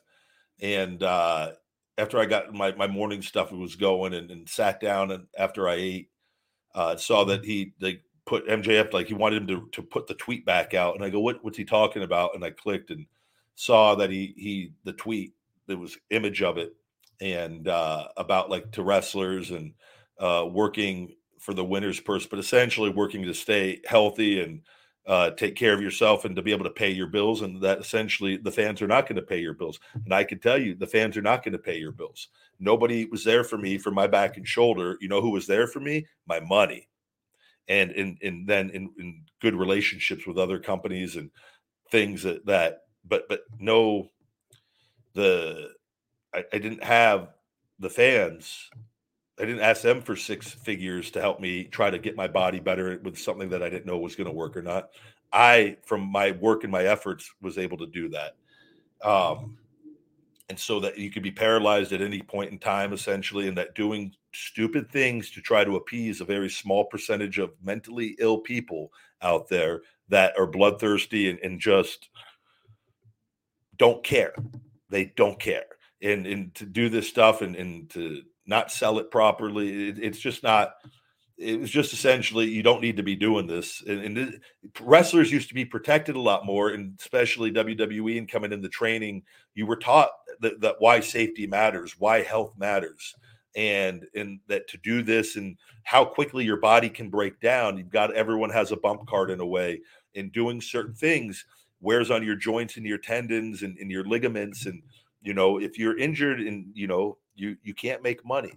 and uh, after I got my my morning stuff was going and, and sat down and after I ate, uh, saw that he they put MJF like he wanted him to to put the tweet back out, and I go, what what's he talking about? And I clicked and saw that he he the tweet there was image of it and uh, about like to wrestlers and uh, working for the winner's purse, but essentially working to stay healthy and uh, take care of yourself and to be able to pay your bills. And that essentially the fans are not going to pay your bills. And I can tell you, the fans are not going to pay your bills. Nobody was there for me for my back and shoulder. You know who was there for me? My money. and and and then in, in good relationships with other companies and things that that but but no the I, I didn't have the fans I didn't ask them for six figures to help me try to get my body better with something that I didn't know was going to work or not. I, from my work and my efforts, was able to do that. Um, and so that you could be paralyzed at any point in time, essentially, and that doing stupid things to try to appease a very small percentage of mentally ill people out there that are bloodthirsty and, and just don't care. They don't care. And, and to do this stuff and, and to not sell it properly. It, it's just not. It was just essentially you don't need to be doing this. And, and wrestlers used to be protected a lot more, and especially WWE and coming into training, you were taught that, that why safety matters, why health matters, and and that to do this and how quickly your body can break down. You've got everyone has a bump card in a way, and doing certain things wears on your joints and your tendons and, and your ligaments and you know if you're injured and you know you you can't make money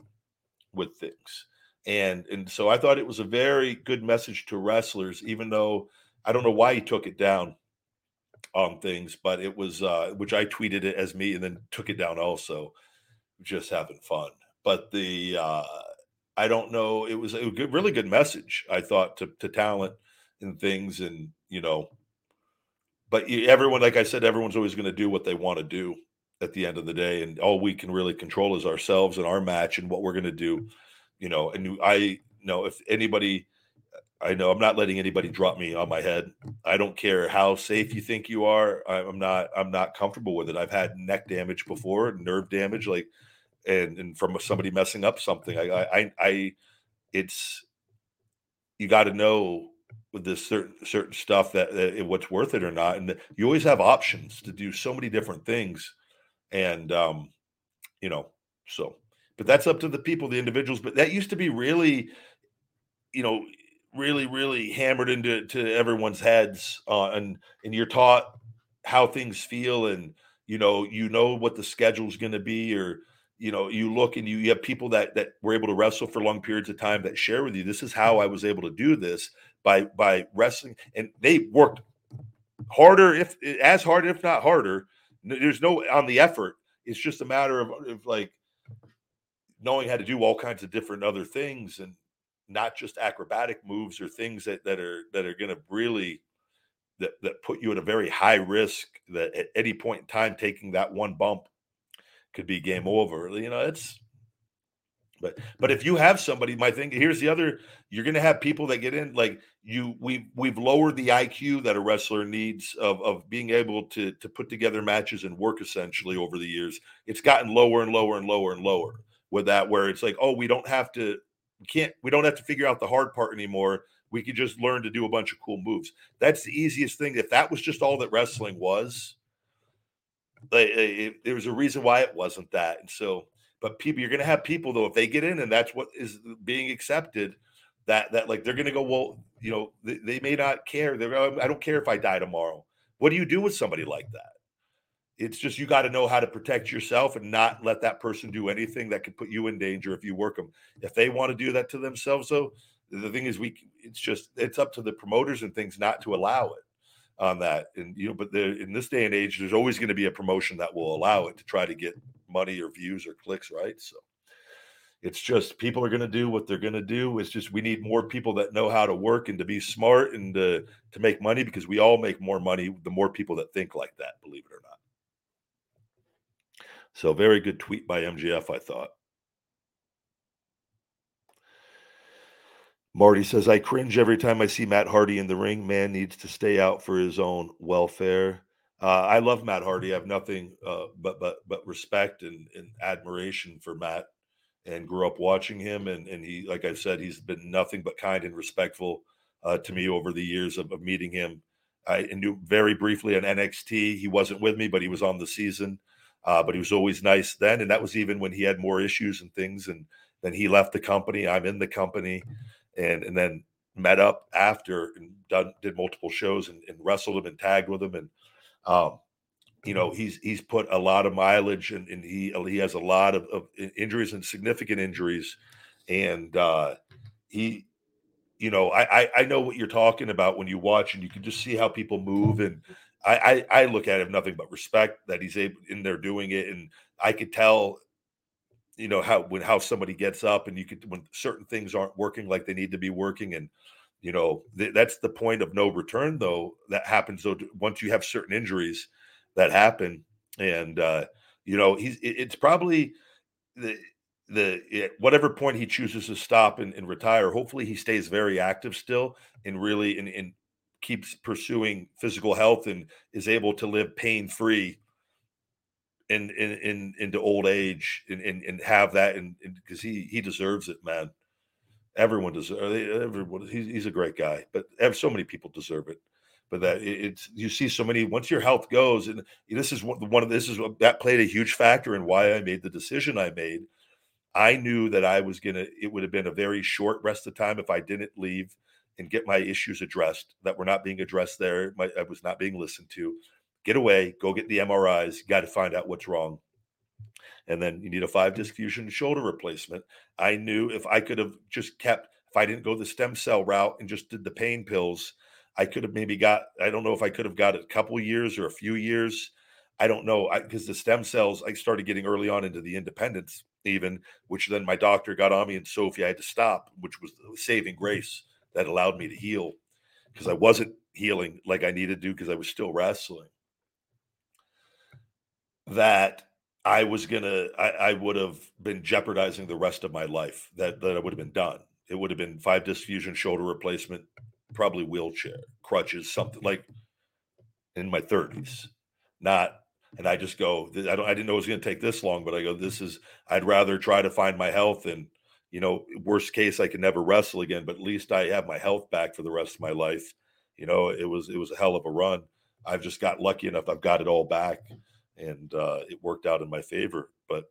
with things. And and so i thought it was a very good message to wrestlers even though i don't know why he took it down on things but it was uh which i tweeted it as me and then took it down also just having fun. But the uh i don't know it was a good, really good message i thought to, to talent and things and you know but everyone like i said everyone's always going to do what they want to do at the end of the day and all we can really control is ourselves and our match and what we're going to do you know and i know if anybody i know i'm not letting anybody drop me on my head. I don't care how safe you think you are i'm not i'm not comfortable with it. I've had neck damage before nerve damage like and and from somebody messing up something i i i it's you got to know with this certain certain stuff that, that what's worth it or not and you always have options to do so many different things and um, you know, so but that's up to the people, the individuals. But that used to be really, you know, really, really hammered into to everyone's heads, uh, and and you're taught how things feel, and you know, you know what the schedule is going to be, or you know, you look and you, you have people that that were able to wrestle for long periods of time that share with you. This is how I was able to do this by by wrestling, and they worked harder, if as hard, if not harder, there's no on the effort. It's just a matter of, of like knowing how to do all kinds of different other things and not just acrobatic moves or things that, that are that are going to really that, that put you at a very high risk that at any point in time taking that one bump could be game over you know it's but but if you have somebody, my thing here's the other: you're going to have people that get in. Like you, we've we've lowered the IQ that a wrestler needs of of being able to to put together matches and work essentially over the years. It's gotten lower and lower and lower and lower with that, where it's like, oh, we don't have to, we can't, we don't have to figure out the hard part anymore. We could just learn to do a bunch of cool moves. That's the easiest thing. If that was just all that wrestling was, it, there was a reason why it wasn't that, and so but people, you're going to have people though, if they get in and that's what is being accepted, that that like they're going to go, well, you know, they, they may not care. They're, I don't care if I die tomorrow. What do you do with somebody like that? It's just you got to know how to protect yourself and not let that person do anything that could put you in danger if you work them. If they want to do that to themselves, though, the thing is, we it's just it's up to the promoters and things not to allow it on that. And you know, but in this day and age, there's always going to be a promotion that will allow it to try to get money or views or clicks, right? So it's just people are going to do what they're going to do. It's just we need more people that know how to work and to be smart and to, to make money because we all make more money the more people that think like that, believe it or not. So, very good tweet by MJF, I thought. Marty says, I cringe every time I see Matt Hardy in the ring. Man needs to stay out for his own welfare. Uh, I love Matt Hardy. I have nothing uh, but but but respect and, and admiration for Matt, and grew up watching him. And and he, like I said, he's been nothing but kind and respectful uh, to me over the years of, of meeting him. I knew very briefly on NXT. He wasn't with me, but he was on the season. Uh, but he was always nice then, and that was even when he had more issues and things. And then he left the company. I'm in the company, and and then met up after and done did multiple shows and, and wrestled him and tagged with him and um, you know, he's he's put a lot of mileage and, and he he has a lot of, of injuries and significant injuries, and uh, he you know, I, I, I know what you're talking about when you watch, and you can just see how people move. And I I, I look at him nothing but respect that he's able in there doing it, and I could tell, you know, how when how somebody gets up, and you could when certain things aren't working like they need to be working, and you know th- that's the point of no return though that happens though once you have certain injuries that happen and uh you know he's it's probably the the at whatever point he chooses to stop and, and retire, hopefully he stays very active still and really and, and keeps pursuing physical health and is able to live pain free in, in in into old age and and, and have that and because he he deserves it, man. Everyone deserves uh, everyone. He's, he's a great guy, but so many people deserve it. But that it's you see so many once your health goes, and this is one, one of this is that played a huge factor in why I made the decision I made I knew that I was gonna. It would have been a very short rest of time if I didn't leave and get my issues addressed that were not being addressed there. My, I was not being listened to. Get away, go get the MRIs. Got to find out what's wrong. And then you need a five disc fusion shoulder replacement. I knew if I could have just kept, if I didn't go the stem cell route and just did the pain pills, I could have maybe got. I don't know if I could have got a couple years or a few years. I don't know because the stem cells I started getting early on into the independence even, which then my doctor got on me and Sophie, I had to stop, which was the saving mm-hmm. grace that allowed me to heal because I wasn't healing like I needed to because I was still wrestling. That I was gonna, I, I, would have been jeopardizing the rest of my life. That that I would have been done. It would have been five disc fusion, shoulder replacement, probably wheelchair, crutches, something like in my thirties. Not and I just go, I don't, I didn't know it was to take this long, but I go, this is, I'd rather try to find my health and, you know, worst case, I can never wrestle again, but at least I have my health back for the rest of my life. You know, it was, it was a hell of a run. I've just got lucky enough. I've got it all back and uh, it worked out in my favor. But,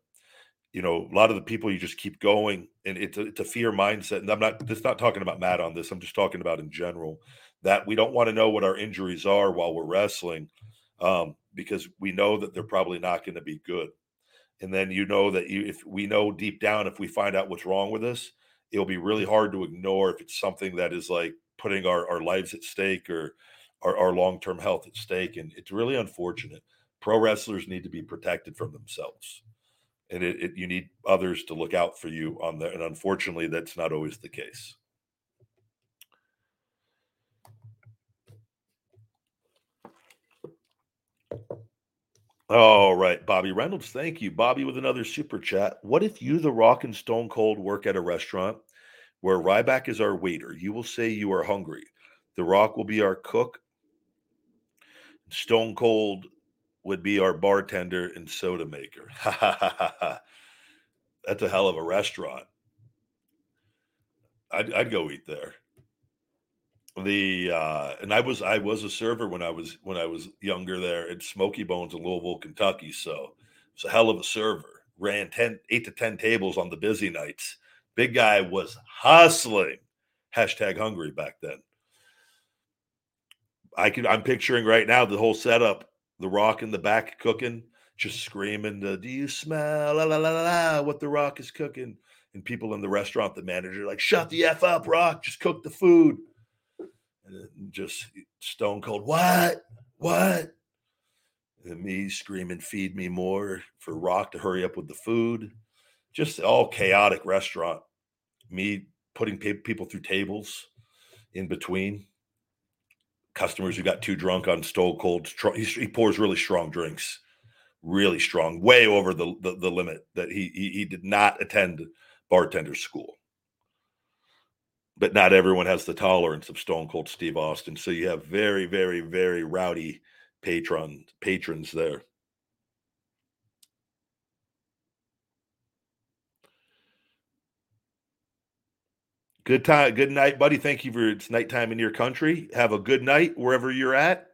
you know, a lot of the people you just keep going and it's a, it's a fear mindset. And I'm not just not talking about Matt on this. I'm just talking about in general that we don't want to know what our injuries are while we're wrestling. Um, because we know that they're probably not going to be good. And then you know that you, if we know deep down, if we find out what's wrong with us, it'll be really hard to ignore if it's something that is like putting our, our lives at stake or our, our long term health at stake. And it's really unfortunate. Pro wrestlers need to be protected from themselves. And it, it, you need others to look out for you on that. And unfortunately, that's not always the case. All right, Bobby Reynolds. Thank you. Bobby with another super chat. What if you, The Rock, and Stone Cold work at a restaurant where Ryback is our waiter? You will say you are hungry. The Rock will be our cook. Stone Cold would be our bartender and soda maker. That's a hell of a restaurant. I'd, I'd go eat there the uh, and I was I was a server when I was when I was younger there at Smokey Bones in Louisville, Kentucky. So it's a hell of a server. Ran 10, eight to ten tables on the busy nights. Big guy was hustling. Hashtag hungry back then. I can I'm picturing right now the whole setup, the rock in the back cooking, just screaming, Do you smell la, la, la, la, what the rock is cooking? And people in the restaurant, the manager, like, shut the F up, Rock, just cook the food and just stone cold, what? What? And me screaming, feed me more for Rock to hurry up with the food. Just all chaotic restaurant. Me putting people through tables in between. Customers who got too drunk on Stone Cold. He pours really strong drinks, really strong, way over the, the, the limit that he, he he did not attend bartender school but not everyone has the tolerance of Stone Cold Steve Austin. So you have very, very, very rowdy patron patrons there. Good time, good night, buddy. Thank you for it's nighttime in your country. Have a good night wherever you're at.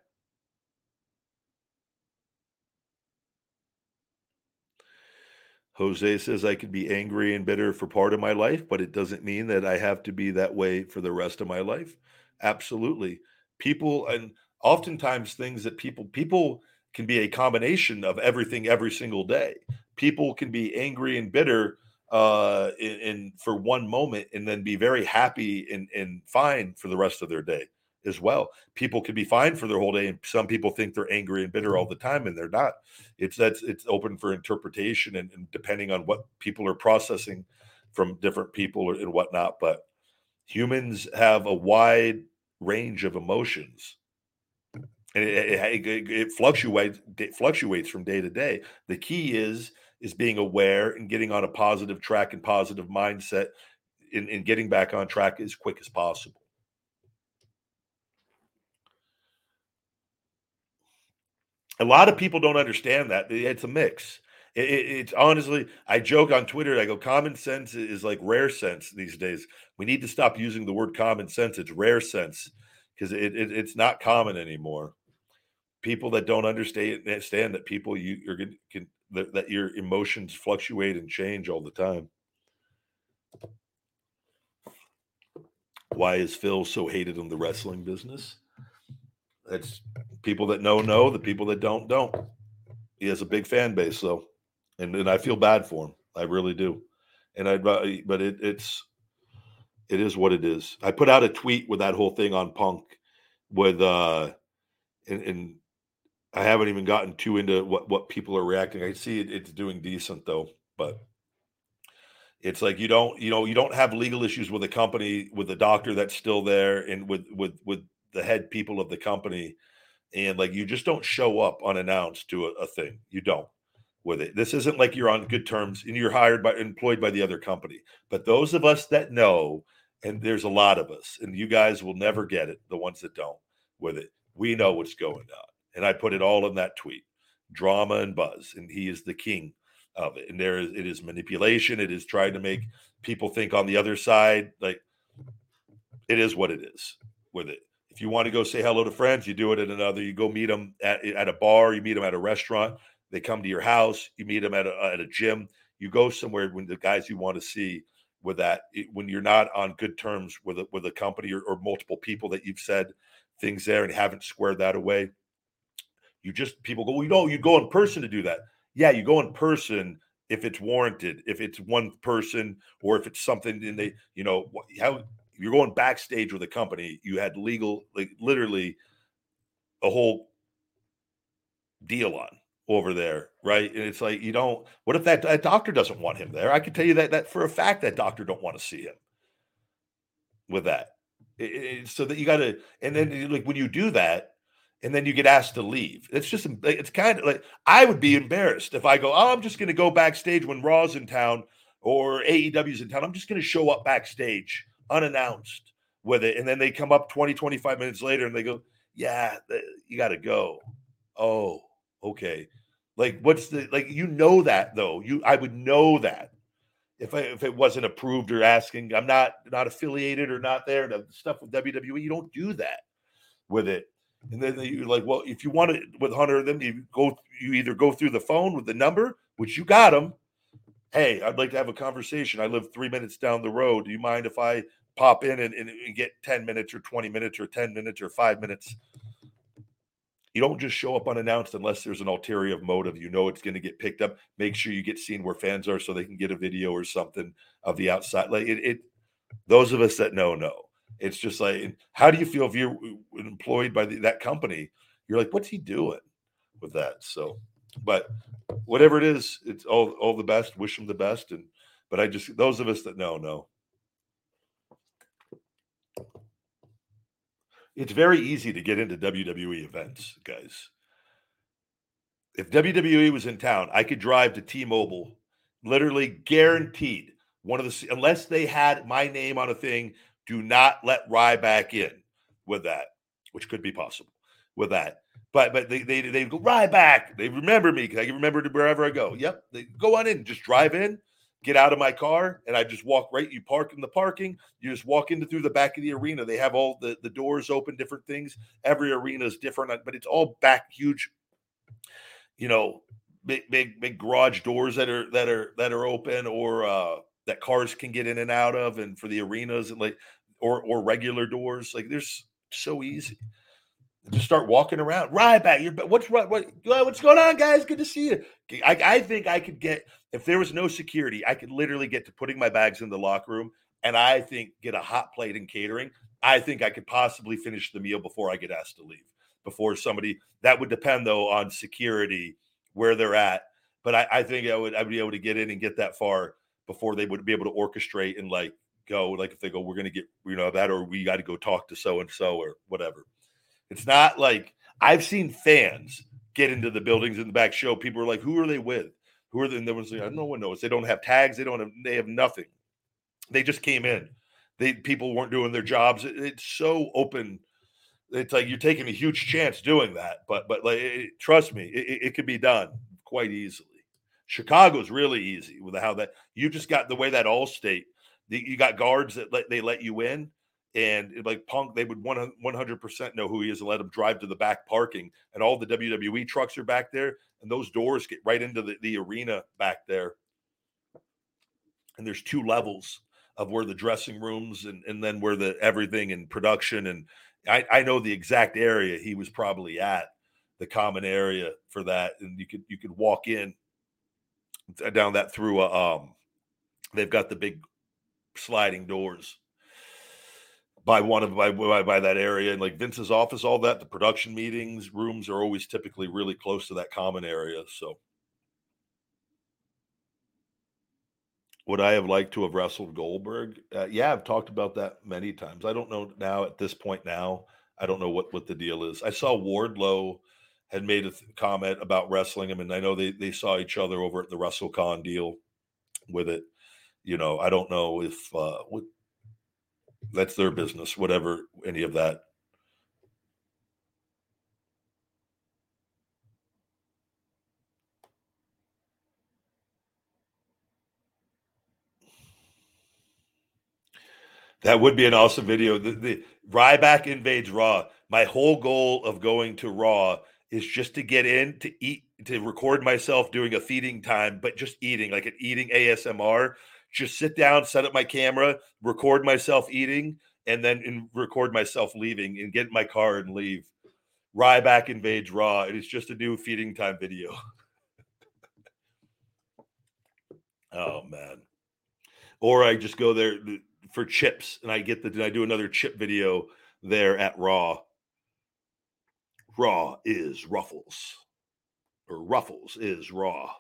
Jose says I could be angry and bitter for part of my life, but it doesn't mean that I have to be that way for the rest of my life. Absolutely. People and oftentimes things that people people can be a combination of everything every single day. People can be angry and bitter uh, in, in, for one moment and then be very happy and, and fine for the rest of their day as well. People can be fine for their whole day, and some people think they're angry and bitter all the time, and they're not. It's that's it's open for interpretation and, and depending on what people are processing from different people and whatnot. But humans have a wide range of emotions and it, it, it, fluctuates it fluctuates from day to day the key is is being aware and getting on a positive track and positive mindset and, and getting back on track as quick as possible. A lot of people don't understand that it's a mix. It, it's honestly i joke on twitter i go common sense is like rare sense these days. We need to stop using the word common sense it's rare sense because it, it, it's not common anymore. People that don't understand understand that people you you're going can that, that your emotions fluctuate and change all the time. Why is Phil so hated in the wrestling business? That's people that know know, the people that don't don't. He has a big fan base though, and and I feel bad for him. I really do. And I but it it's it is what it is. I put out a tweet with that whole thing on Punk with uh and, and I haven't even gotten too into what what people are reacting. I see it, it's doing decent though, but it's like you don't you know you don't have legal issues with a company with the doctor that's still there and with with with the head people of the company and like you just don't show up unannounced to a, a thing. You don't with it. This isn't like you're on good terms and you're hired by employed by the other company but those of us that know and there's a lot of us and you guys will never get it the ones that don't with it. We know what's going on and I put it all in that tweet drama and buzz. And he is the king of it. And there is, it is manipulation. It is trying to make mm-hmm. people think on the other side. Like it is what it is with it. If you want to go say hello to friends, you do it at another. You go meet them at, at a bar, you meet them at a restaurant. They come to your house, you meet them at a, at a gym. You go somewhere when the guys you want to see with that when you're not on good terms with a, with a company or, or multiple people that you've said things there and haven't squared that away you just people go, well, you know, you go in person to do that. Yeah, you go in person if it's warranted, if it's one person or if it's something and they, you know, how you're going backstage with a company, you had legal, like literally a whole deal on over there, right? And it's like you don't. What if that, that doctor doesn't want him there? I can tell you that that for a fact that doctor don't want to see him with that. It, it, so that you got to, and then like when you do that, and then you get asked to leave. It's just it's kind of like I would be embarrassed if I go, oh, I'm just going to go backstage when Raw's in town or AEW's in town. I'm just going to show up backstage unannounced with it, and then they come up 20, 25 minutes later and they go, yeah, you got to go. Oh, okay. Like what's the like? You know that though. You I would know that if I, if it wasn't approved or asking. I'm not not affiliated or not there. The stuff with WWE, you don't do that with it and then you're like, well, if you want it with Hunter, then you go, you either go through the phone with the number, which you got them. Hey, I'd like to have a conversation. I live three minutes down the road. Do you mind if I pop in and, and, and get 10 minutes or 20 minutes or 10 minutes or five minutes? You don't just show up unannounced unless there's an ulterior motive. You know it's going to get picked up. Make sure you get seen where fans are so they can get a video or something of the outside. Like it, it those of us that know know. It's just like, how do you feel if you're employed by the, that company? You're like, what's he doing with that? So, but whatever it is, it's all all the best. Wish him the best. And but I just those of us that know know. It's very easy to get into WWE events, guys. If WWE was in town, I could drive to T-Mobile, literally guaranteed. One of the unless they had my name on a thing, do not let Ryback in with that, which could be possible with that. But but they they they go Ryback. They remember me because I can remember wherever I go. Yep, they go on in, just drive in, get out of my car, and I just walk right. You park in the parking. You just walk into through the back of the arena. They have all the the doors open, different things. Every arena is different, uh, but it's all back huge. You know, big big big garage doors that are that are that are open or uh that cars can get in and out of and for the arenas and like or or regular doors like there's so easy Just start walking around. Ryback, you're what's what, what what's going on, guys? Good to see you. I, I think I could get if there was no security, I could literally get to putting my bags in the locker room, and I think get a hot plate and catering. I think I could possibly finish the meal before I get asked to leave. Before somebody that would depend though on security where they're at. But I, I think I would I would be able to get in and get that far before they would be able to orchestrate and like go like if they go we're going to get you know that or we got to go talk to so and so or whatever. It's not like i've seen fans get into the buildings in the back show people are like who are they with? Who are they? And was like, no one knows. They don't have tags. They don't have they have nothing. They just came in. They people weren't doing their jobs. It, it's so open. It's like you're taking a huge chance doing that but but like it, trust me it, it could be done quite easily chicago's really easy with how that you just got the way that Allstate you got guards that let they let you in, and eh, like Punk, they would one hundred percent know who he is and let him drive to the back parking, and all the WWE trucks are back there, and those doors get right into the, the arena back there, and there's two levels of where the dressing rooms and and then where the everything and production and I, I know the exact area he was probably at the common area for that and you could you could walk in down that through a um they've got the big sliding doors by one of by, by, by that area and like Vince's office, all that. The production meetings rooms are always typically really close to that common area. So, would I have liked to have wrestled Goldberg? Uh, yeah, I've talked about that many times. I don't know now at this point. Now I don't know what what the deal is. I saw Wardlow had made a th- comment about wrestling him, and I know they they saw each other over at the WrestleCon deal with it you know, I don't know if uh, what, that's their business, whatever any of that. That would be an awesome video. The, the Ryback invades Raw. My whole goal of going to Raw is just to get in to eat to record myself doing a feeding time, but just eating like an eating ASMR just sit down, set up my camera, record myself eating, and then in, record myself leaving and get in my car and leave. Ryback invades Raw. It is just a new feeding time video. oh man. Or I just go there uh, for chips and I get the I do another chip video there at Raw. Raw is Ruffles. Or Ruffles is Raw.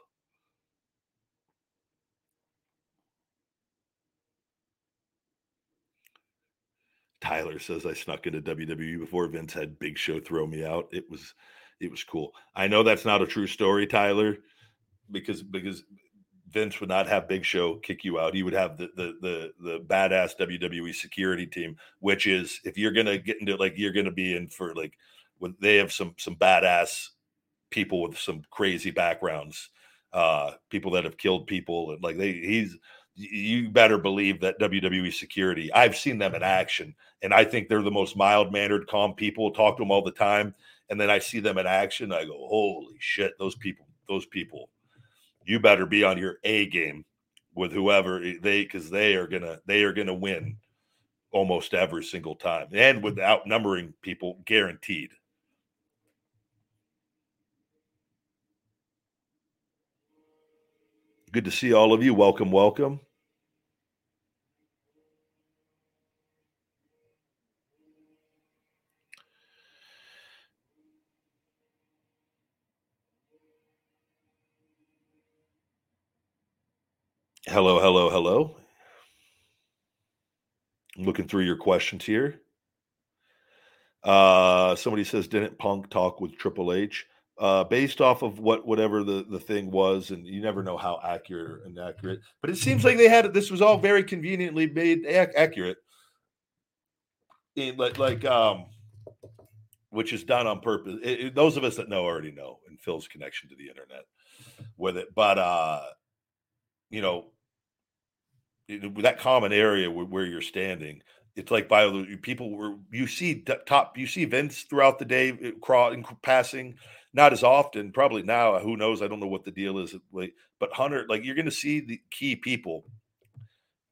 Tyler says I snuck into WWE before Vince had Big Show throw me out. It was it was cool. I know that's not a true story, Tyler, because because Vince would not have Big Show kick you out. He would have the the the the badass WWE security team, which is if you're gonna get into like you're gonna be in for like when they have some some badass people with some crazy backgrounds, uh, people that have killed people and like they he's you better believe that WWE security, I've seen them in action, and I think they're the most mild mannered, calm people. Talk to them all the time, and then I see them in action. I go, holy shit, those people, those people, you better be on your A game with whoever they, because they are gonna, they are gonna win almost every single time, and with outnumbering people, guaranteed. Good to see all of you. Welcome, welcome. Hello, hello, hello. I'm looking through your questions here. Uh, somebody says, didn't Punk talk with Triple H? Uh, based off of what whatever the the thing was, and you never know how accurate and accurate. But it seems like they had this was all very conveniently made ac- accurate, in, like like um, which is done on purpose. It, it, those of us that know already know, and Phil's connection to the internet with it. But uh, you know, it, that common area where, where you're standing it's like by people were you see top you see Vince throughout the day uh, crawling passing not as often. Probably now, who knows? I don't know what the deal is. But Hunter, like you're going to see the key people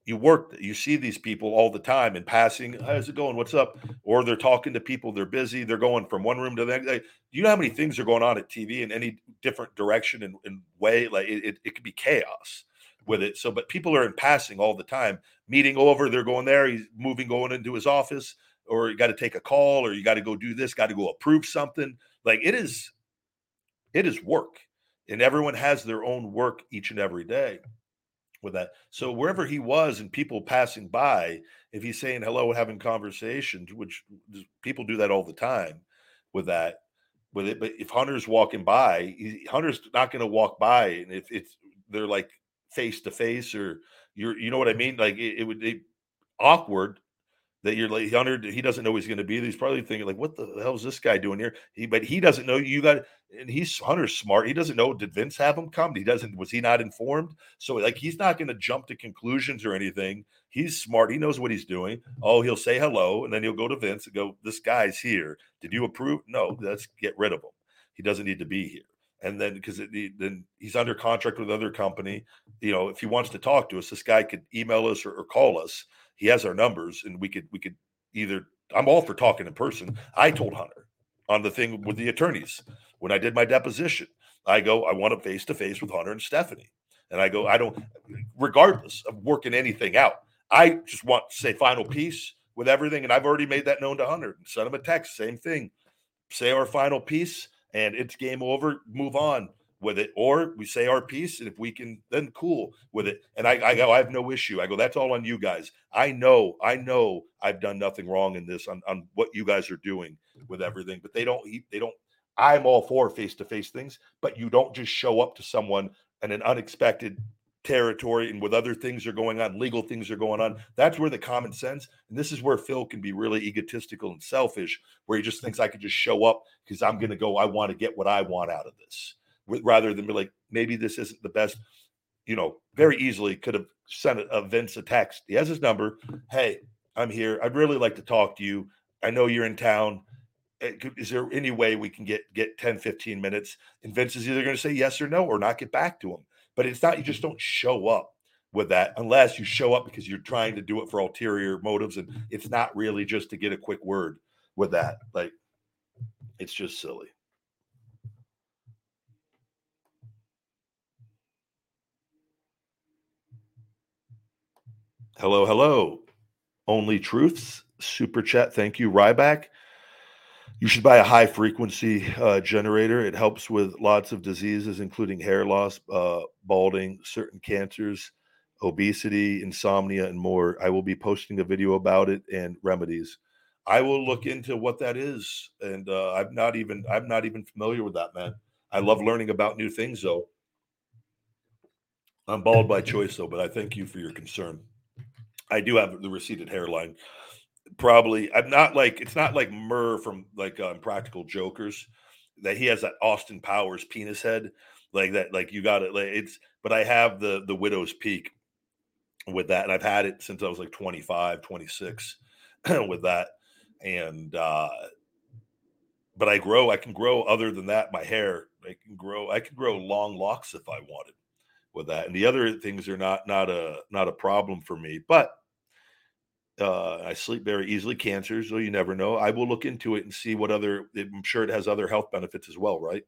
you work you see these people all the time in passing how's it going what's up or they're talking to people they're busy they're going from one room to the next like, you know how many things are going on at tv in any different direction and, and way like it, it, it could be chaos with it so but people are in passing all the time meeting over they're going there he's moving going into his office or you got to take a call or you got to go do this got to go approve something like it is it is work and everyone has their own work each and every day with that. So wherever he was and people passing by, if he's saying hello, having conversations, which people do that all the time with that, with it. But if Hunter's walking by, he, Hunter's not going to walk by, and if it's they're like face to face or you're, you know what I mm-hmm. mean? Like it, it would be awkward that you're like Hunter, he doesn't know he's going to be. He's probably thinking like, "What the hell is this guy doing here?" He, but he doesn't know you got. And he's Hunter's smart. He doesn't know. Did Vince have him come? He doesn't. Was he not informed? So like, he's not going to jump to conclusions or anything. He's smart. He knows what he's doing. Mm-hmm. Oh, he'll say hello, and then he'll go to Vince and go, "This guy's here. Did you approve? No. Let's get rid of him. He doesn't need to be here." And then because then he's under contract with another company. You know, if he wants to talk to us, this guy could email us or, or call us he has our numbers and we could we could either I'm all for talking in person. I told Hunter on the thing with the attorneys when I did my deposition. I go, I want a face to face with Hunter and Stephanie. And I go, I don't, regardless of working anything out, I just want to say final piece with everything. And I've already made that known to Hunter. and Send him a text, same thing. Say our final piece and it's game over, move on with it, or we say our piece, and if we can, then cool with it. And I, I go, I have no issue. I go, that's all on you guys. I know, I know, I've done nothing wrong in this on, on what you guys are doing with everything. But they don't, they don't. I'm all for face to face things, but you don't just show up to someone and an unexpected territory and with other things are going on, legal things are going on. That's where the common sense, and this is where Phil can be really egotistical and selfish, where he just thinks I could just show up because I'm going to go, I want to get what I want out of this rather than be like, maybe this isn't the best. You know, very easily could have sent a Vince a text. He has his number. Hey, I'm here. I'd really like to talk to you. I know you're in town. Eh, is there any way we can get get 10, 15 minutes? And Vince is either going to say yes or no or not get back to him. But it's not, you just mm-hmm. don't show up with that unless you show up because you're trying to do it for ulterior motives. And mm-hmm. it's not really just to get a quick word with that. Like, it's just silly. Hello, hello. Only Truths, Super Chat. Thank you, Ryback. You should buy a high frequency uh, generator. It helps with lots of diseases, including hair loss, uh, balding, certain cancers, obesity, insomnia, and more. I will be posting a video about it and remedies. I will look into what that is, and uh, I'm not even I'm not even familiar with that, man. I love learning about new things, though. I'm bald by choice, though, but I thank you for your concern. I do have the receded hairline. Probably, I'm not like it's not like Murr from like um, Practical Jokers that he has that Austin Powers penis head like that. Like you got it. Like it's, but I have the the widow's peak with that, and I've had it since I was like 25, 26 with that, and uh but I grow. I can grow. Other than that, my hair I can grow. I can grow long locks if I wanted with that, and the other things are not not a not a problem for me, but uh, I sleep very easily. Cancers, so you never know. I will look into it and see what other. I'm sure it has other health benefits as well, right?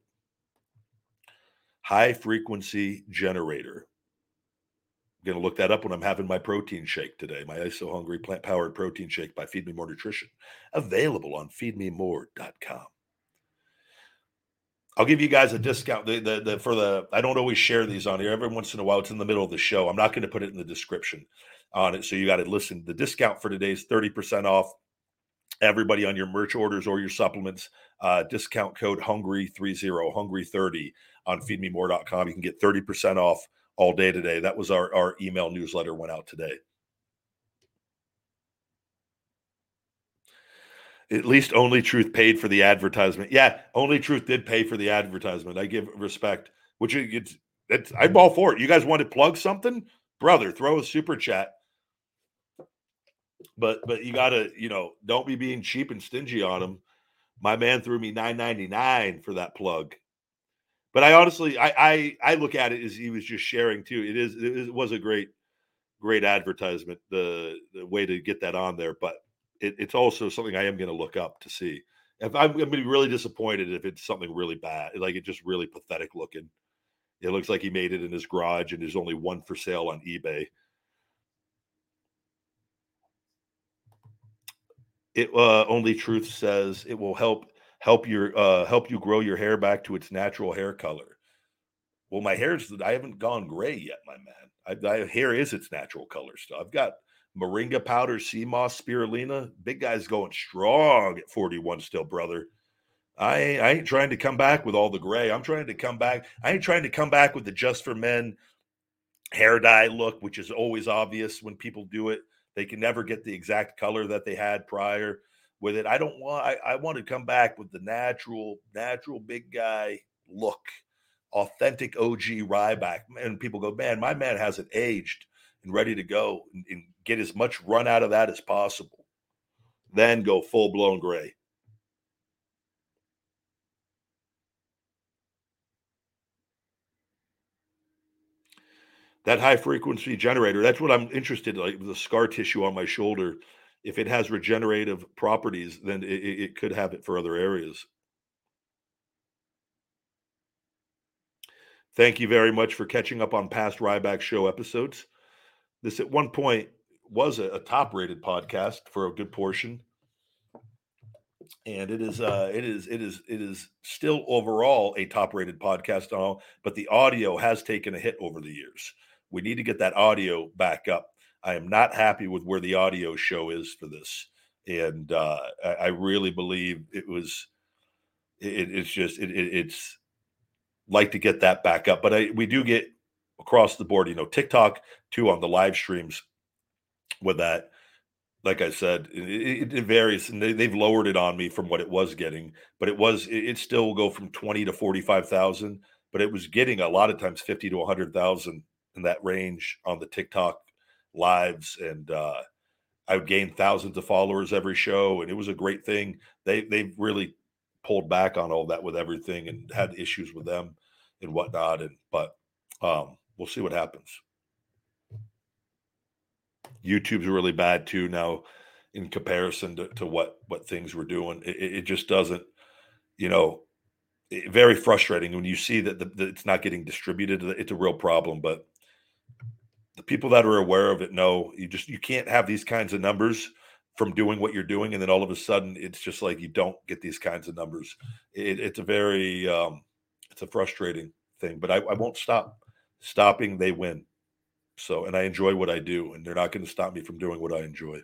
High frequency generator. I'm going to look that up when I'm having my protein shake today. My ISO Hungry plant powered protein shake by Feed Me More Nutrition, available on feedmemore.com. I'll give you guys a discount. The, the, the, for the I don't always share these on here. Every once in a while, it's in the middle of the show. I'm not going to put it in the description on it. So you got to listen. The discount for today is 30% off everybody on your merch orders or your supplements. Uh, discount code hungry30, hungry30 on feedmemore.com. You can get 30% off all day today. That was our, our email newsletter went out today. At least Only Truth paid for the advertisement. Yeah, Only Truth did pay for the advertisement. I give respect, which it's, it's I'm all for it. You guys want to plug something? Brother, throw a super chat but but you gotta you know don't be being cheap and stingy on them. My man threw me nine ninety nine for that plug. But I honestly I, I I look at it as he was just sharing too. It is it was a great great advertisement. The the way to get that on there, but it, it's also something I am going to look up to see. If I'm, going to be really disappointed if it's something really bad, like it's just really pathetic looking. It looks like he made it in his garage and there's only one for sale on eBay. It uh, only truth says it will help help your uh, help you grow your hair back to its natural hair color. Well, my hair's I haven't gone gray yet, my man. I, I hair is its natural color still. I've got moringa powder, sea moss, spirulina. Big guy's going strong at 41 still, brother. I I ain't trying to come back with all the gray. I'm trying to come back. I ain't trying to come back with the just for men hair dye look, which is always obvious when people do it. They can never get the exact color that they had prior with it. I don't want. I, I want to come back with the natural, natural big guy look, authentic OG Ryback. And people go, man, my man hasn't aged and ready to go and, and get as much run out of that as possible. Then go full blown gray. That high frequency generator that's what i'm interested in like the scar tissue on my shoulder if it has regenerative properties then it, it could have it for other areas. Thank you very much for catching up on past ryback show episodes. This at one point was a, a top rated podcast for a good portion. And it is uh it is it is it is still overall a top rated podcast all but the audio has taken a hit over the years we need to get that audio back up. I am not happy with where the audio show is for this, and uh, I, I, really believe it was. It, it's just it, it, it's like to get that back up, but I, we do get across the board. You know, TikTok too on the live streams with that. Like I said, it, it varies, and they, have lowered it on me from what it was getting, but it was it, still will go from twenty to forty five thousand, but it was getting a lot of times fifty to hundred thousand in that range on the TikTok lives, and uh, I would gain thousands of followers every show, and it was a great thing. They they really pulled back on all that with everything and had issues with them and whatnot. And but um, we'll see what happens. YouTube's really bad too now in comparison to, to what what things were doing. It, it just doesn't, you know, it, very frustrating when you see that, the, that it's not getting distributed. It's a real problem, but the people that are aware of it know you just you can't have these kinds of numbers from doing what you're doing and then all of a sudden it's just like you don't get these kinds of numbers. It, it's a very um, it's a frustrating thing but I, I won't stop stopping they win. So and i enjoy what i do and they're not going to stop me from doing what i enjoy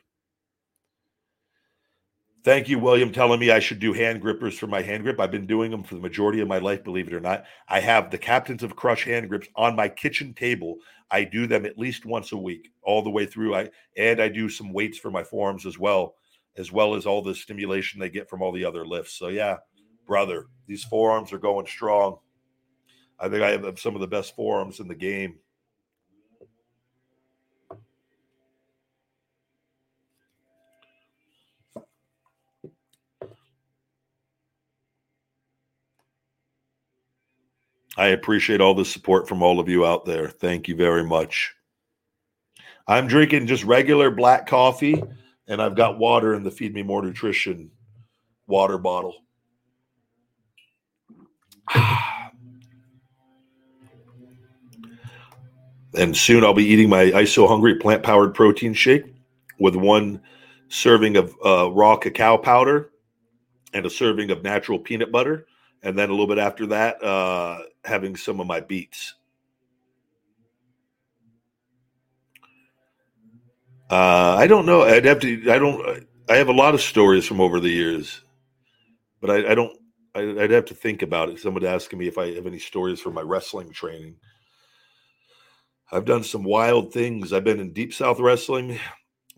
Thank you, William, telling me I should do hand grippers for my hand grip. I've been doing them for the majority of my life, believe it or not. I have the Captains of Crush hand grips on my kitchen table. I do them at least once a week, all the way through. I and I do some weights for my forearms as well, as well as all the stimulation they get from all the other lifts. So yeah, brother, these forearms are going strong. I think I have some of the best forearms in the game. I appreciate all the support from all of you out there. Thank you very much. I'm drinking just regular black coffee, and I've got water in the Feed Me More Nutrition water bottle. and soon I'll be eating my ISO Hungry plant powered protein shake with one serving of uh, raw cacao powder and a serving of natural peanut butter and then a little bit after that, uh, having some of my beets. Uh, I don't know. I'd have to. I don't. I have a lot of stories from over the years, but I, I don't. I, would have to think about it. Somebody asking me if I have any stories from my wrestling training. I've done some wild things. I've been in Deep South Wrestling.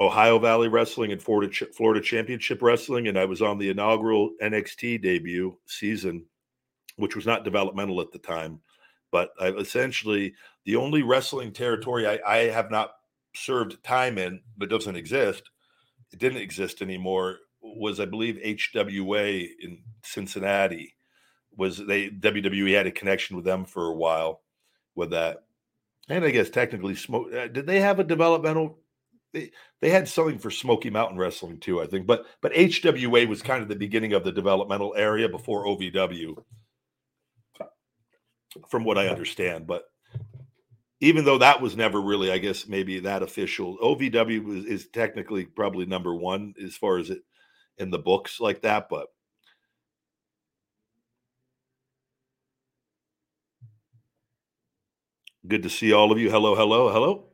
Ohio Valley Wrestling and Florida Florida Championship Wrestling, and I was on the inaugural NXT debut season, which was not developmental at the time. But I essentially the only wrestling territory I, I have not served time in, but doesn't exist. It didn't exist anymore. Was I believe HWA in Cincinnati? Was they WWE had a connection with them for a while with that, And I guess technically, smoke. Uh, did they have a developmental? They, they had something for Smoky Mountain Wrestling too, I think. But but HWA was kind of the beginning of the developmental area before OVW, from what I understand. But even though that was never really, I guess maybe that official. OVW was, is technically probably number one as far as it in the books like that, but good to see all of you. Hello, hello, hello.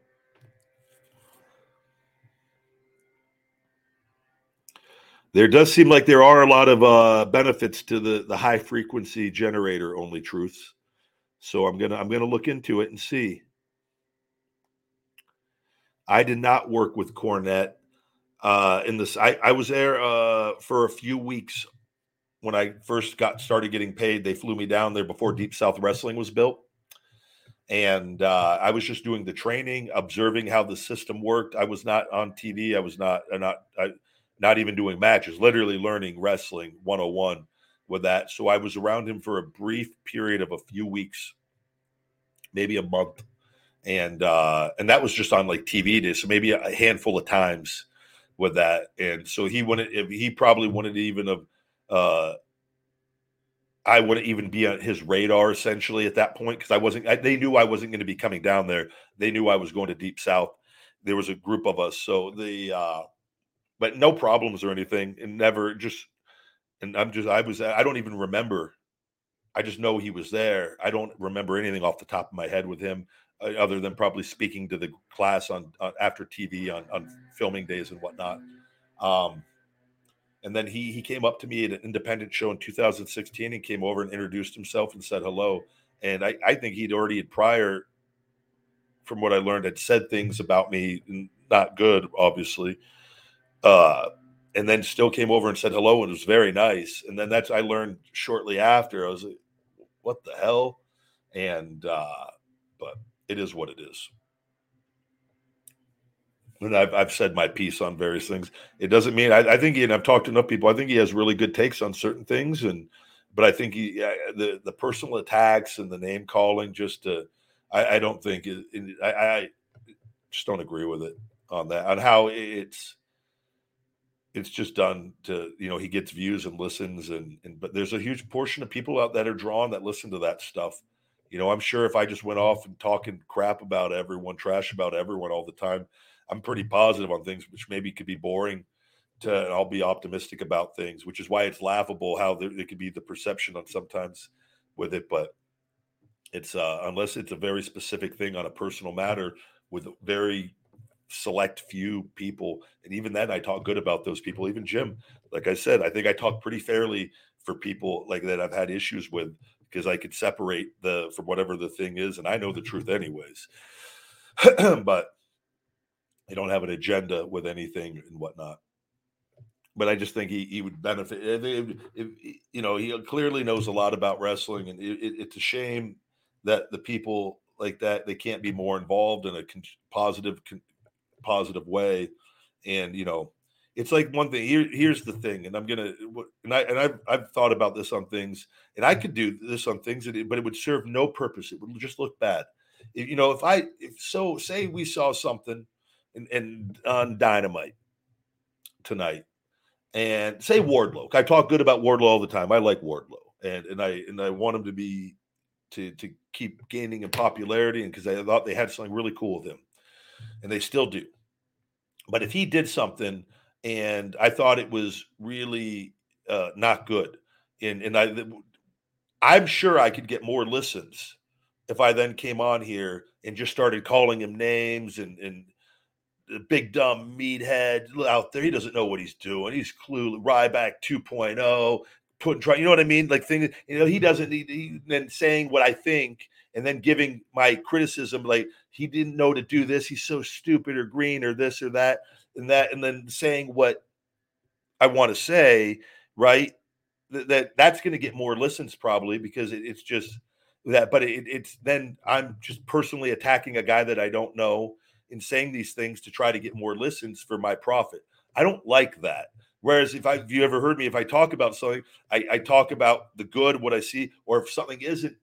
There does seem like there are a lot of uh, benefits to the the high frequency generator only truths. So I'm gonna I'm gonna look into it and see. I did not work with Cornette uh, in this. I, I was there uh, for a few weeks when I first got started getting paid. They flew me down there before Deep South Wrestling was built, and uh, I was just doing the training, observing how the system worked. I was not on TV. I was not uh, not I, not even doing matches. Literally learning wrestling 101 with that. So I was around him for a brief period of a few weeks, maybe a month and uh, and that was just on like TV days, so maybe a handful of times with that. And so he wouldn't, he probably wouldn't even have, uh, I wouldn't even be on his radar essentially at that point because I wasn't. I, they knew I wasn't going to be coming down there. They knew I was going to Deep South. There was a group of us, so the uh, but no problems or anything, and never just. And I'm just, I was, I don't even remember. I just know he was there. I don't remember anything off the top of my head with him. Uh, other than probably speaking to the class on, after TV on, on filming days and whatnot. Um, and then he he came up to me at an independent show in 2016 and came over and introduced himself and said hello. And I, I think he'd already had prior, from what I learned, had said things about me not good, obviously. Uh, and then still came over and said hello and was very nice. And then that's I learned shortly after. I was like, what the hell? And uh, but it is what it is. And I've, I've said my piece on various things. It doesn't mean I, I think he and I've talked to enough people. I think he has really good takes on certain things, and but I think he the the personal attacks and the name calling just to I, I don't think it, I, I just don't agree with it on that on how it's it's just done to you know he gets views and listens and and but there's a huge portion of people out that are drawn that listen to that stuff you know, I'm sure if I just went off and talking crap about everyone, trash about everyone all the time, I'm pretty positive on things, which maybe could be boring. To I'll be optimistic about things, which is why it's laughable how there, there could be the perception on sometimes with it, but it's uh, unless it's a very specific thing on a personal matter with very select few people, and even then I talk good about those people. Even Jim, like I said, I think I talk pretty fairly for people like that I've had issues with because I could separate the from whatever the thing is, and I know the truth anyways. but I don't have an agenda with anything and whatnot. But I just think he, he would benefit. If, if, you know, he clearly knows a lot about wrestling, and it, it, it's a shame that the people like that they can't be more involved in a con- positive, con- positive way. And you know, it's like one thing. Here, here's the thing, and I'm gonna and I and I've I've thought about this on things, and I could do this on things, but it would serve no purpose. It would just look bad. If, you know, if I if so, say we saw something, and and on Dynamite tonight, and say Wardlow. I talk good about Wardlow all the time. I like Wardlow, and and I and I want him to be to to keep gaining in popularity, and because I thought they had something really cool with him, and they still do. But if he did something and I thought it was really uh, not good. And and I, I'm sure I could get more listens if I then came on here and just started calling him names and and the big dumb meathead out there. He doesn't know what he's doing. He's clueless. Ryback 2.0, putting try. You know what I mean? Like things. You know, he doesn't need. He, then saying what I think and then giving my criticism like he didn't know to do this. He's so stupid or green or this or that and that and then saying what I want to say, right? That, that that's going to get more listens probably because it, it's just that. But it, it's then I'm just personally attacking a guy that I don't know in saying these things to try to get more listens for my profit. I don't like that. Whereas if I, if you ever heard me, if I talk about something, I, I talk about the good, what I see, or if something isn't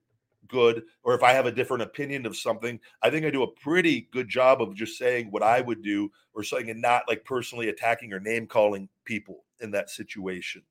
good or if I have a different opinion of something, I think I do a pretty good job of just saying what I would do or saying and not like personally attacking or name calling people in that situation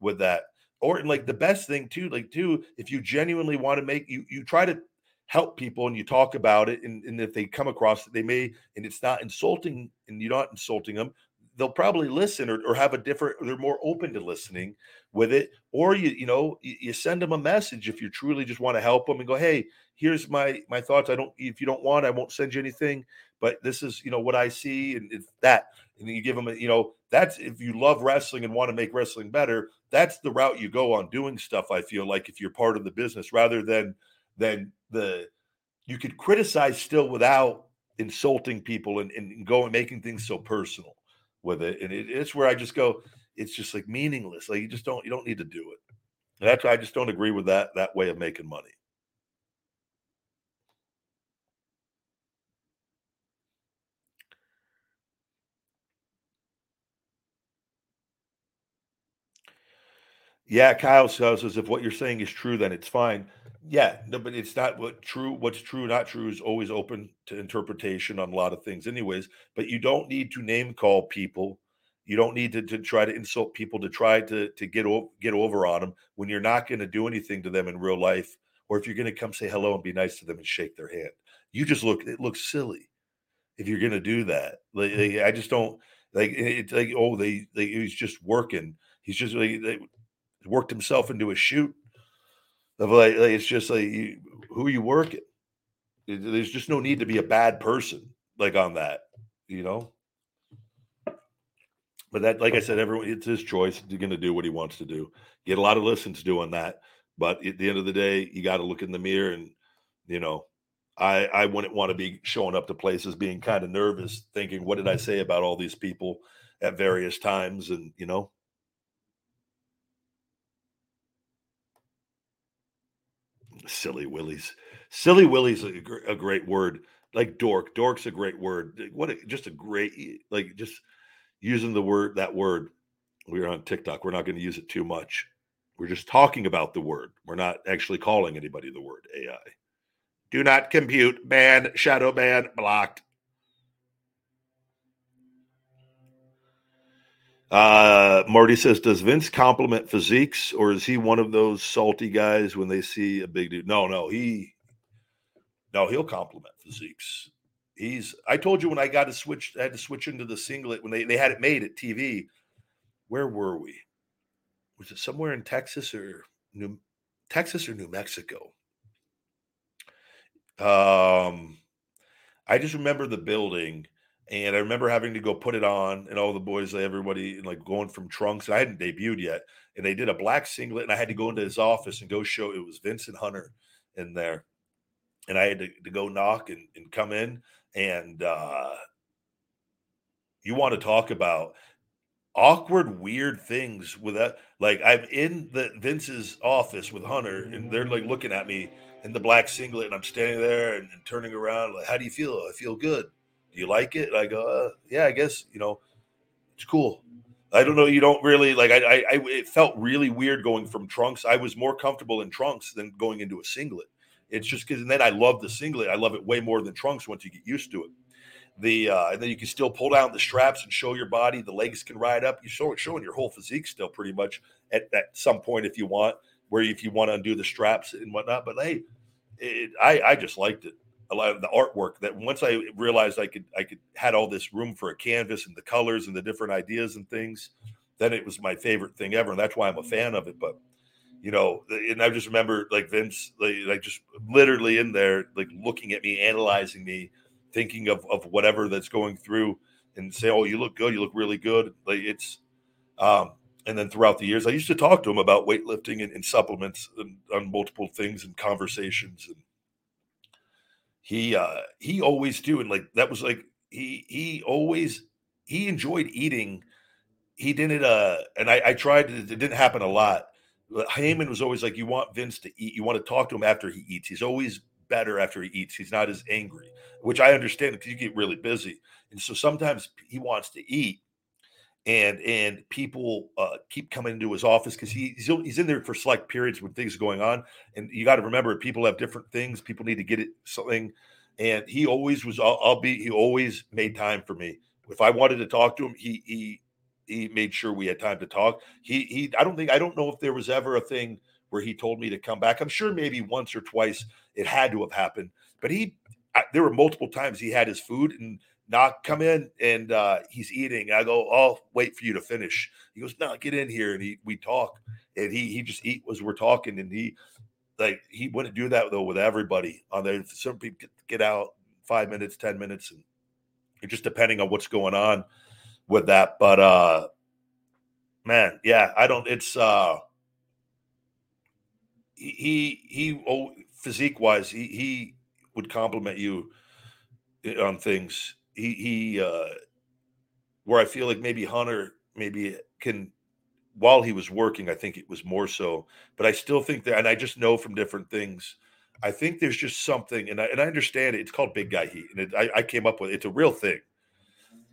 with that. Or and like the mm-hmm. best thing too, like too, if you genuinely want to make you you try to help people and you talk about it and, and if they come across it, they may and it's not insulting and you're not insulting them, they'll probably listen or, or have a different they're more open to listening with it or you you know you, send them a message if you truly just want to help them and go hey here's my my thoughts. I don't if you don't want i won't send you anything but this is you know what i see and if that and you give them a, you know that's if you love wrestling and want to make wrestling better that's the route you go on doing stuff i feel like if you're part of the business rather than than the you could criticize still without insulting people and, and going making things so personal with it. And it, it's where I just go, it's just like meaningless. Like you just don't you don't need to do it. And that's I just don't agree with that that way of making money. Yeah, Kyle says if what you're saying is true, then it's fine. Yeah, no, but it's not what true. What's true, not true, is always open to interpretation on a lot of things, anyways. But you don't need to name call people. You don't need to, to try to insult people to try to to get over get over on them when you're not going to do anything to them in real life, or if you're going to come say hello and be nice to them and shake their hand. You just look. It looks silly if you're going to do that. Mm-hmm. Like, I just don't like. It's like oh, they, they he's just working. He's just like they worked himself into a shoot of like, like it's just like you, who you working. There's just no need to be a bad person like on that, you know. But that, like I said, everyone it's his choice. He's going to do what he wants to do. Get a lot of listens doing that, but at the end of the day, you got to look in the mirror and, you know, I I wouldn't want to be showing up to places being kind of nervous, thinking, what did I say about all these people at various times, and you know, silly willies. Silly willies a, a great word. Like dork. Dork's a great word. What a, just a great like just using the word that word. We're on TikTok. We're not going to use it too much. We're just talking about the word. We're not actually calling anybody the word AI. Do not compute, ban, shadow ban, blocked. Uh, Marty says, does Vince compliment physiques or is he one of those salty guys when they see a big dude? No, no, he, no, he'll compliment physiques. He's, I told you when I got to switch, I had to switch into the singlet when they, they had it made at TV. Where were we? Was it somewhere in Texas or New, Texas or New Mexico? Um, I just remember the building and I remember having to go put it on, and all the boys, everybody, like going from trunks. And I hadn't debuted yet, and they did a black singlet, and I had to go into his office and go show it was Vince and Hunter in there, and I had to, to go knock and, and come in, and uh, you want to talk about awkward, weird things with that. Like I'm in the Vince's office with Hunter, and they're like looking at me in the black singlet, and I'm standing there and, and turning around, like, "How do you feel?" I feel good do you like it? I go, uh, yeah, I guess, you know, it's cool. I don't know. You don't really like, I, I, I, it felt really weird going from trunks. I was more comfortable in trunks than going into a singlet. It's just because, and then I love the singlet. I love it way more than trunks once you get used to it. The, uh, and then you can still pull down the straps and show your body. The legs can ride up. You show showing your whole physique still pretty much at, at some point if you want, where if you want to undo the straps and whatnot. But hey, it, I, I just liked it a lot of the artwork that once I realized I could I could had all this room for a canvas and the colors and the different ideas and things, then it was my favorite thing ever, and that's why I'm a fan of it. But you know, and I just remember like Vince, like, like just literally in there, like looking at me, analyzing me, thinking of of whatever that's going through, and say, "Oh, you look good. You look really good." Like it's, um, and then throughout the years, I used to talk to him about weightlifting and, and supplements and multiple things and conversations and he uh he always do and like that was like he he always he enjoyed eating. He didn't uh and i i tried it didn't happen a lot but Heyman was always like you want vince to eat you want to talk to him after he eats. He's always better after he eats. He's not as angry which i understand because you get really busy and so sometimes he wants to eat and and people uh, keep coming into his office because he, he's he's in there for select periods when things are going on, and you got to remember people have different things. People need to get it something, and he always was. I'll, I'll, be. He always made time for me. If I wanted to talk to him, he he he made sure we had time to talk. He he. I don't think I don't know if there was ever a thing where he told me to come back. I'm sure maybe once or twice it had to have happened, but he. I, there were multiple times he had his food and knock, come in, and uh, he's eating. I go, I'll wait for you to finish. He goes, no, get in here, and he we talk, and he he just eat as we're talking, and he like he wouldn't do that though with everybody on there. Some people get, get out five minutes, ten minutes, and just depending on what's going on with that. But uh man, yeah, I don't. It's uh he he oh, physique wise, he he would compliment you eh, on things he he uh where I feel like maybe Hunter maybe can while he was working, I think it was more so, but I still think that, and I just know from different things. I think there's just something, and I and I understand it. It's called big guy heat, and it, I, I came up with it's a real thing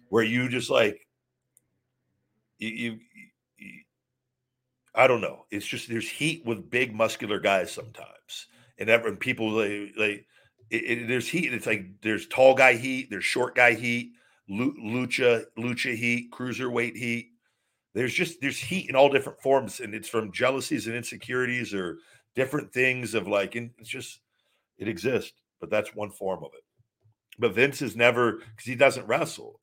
where you just like you, you, you I don't know. It's just there's heat with big muscular guys sometimes, and ever and people they they it, it, there's heat. It's like there's tall guy heat, there's short guy heat, lucha lucha heat, cruiserweight heat. There's just there's heat in all different forms, and it's from jealousies and insecurities or different things of like, and it's just it exists. But that's one form of it. But Vince is never because he doesn't wrestle,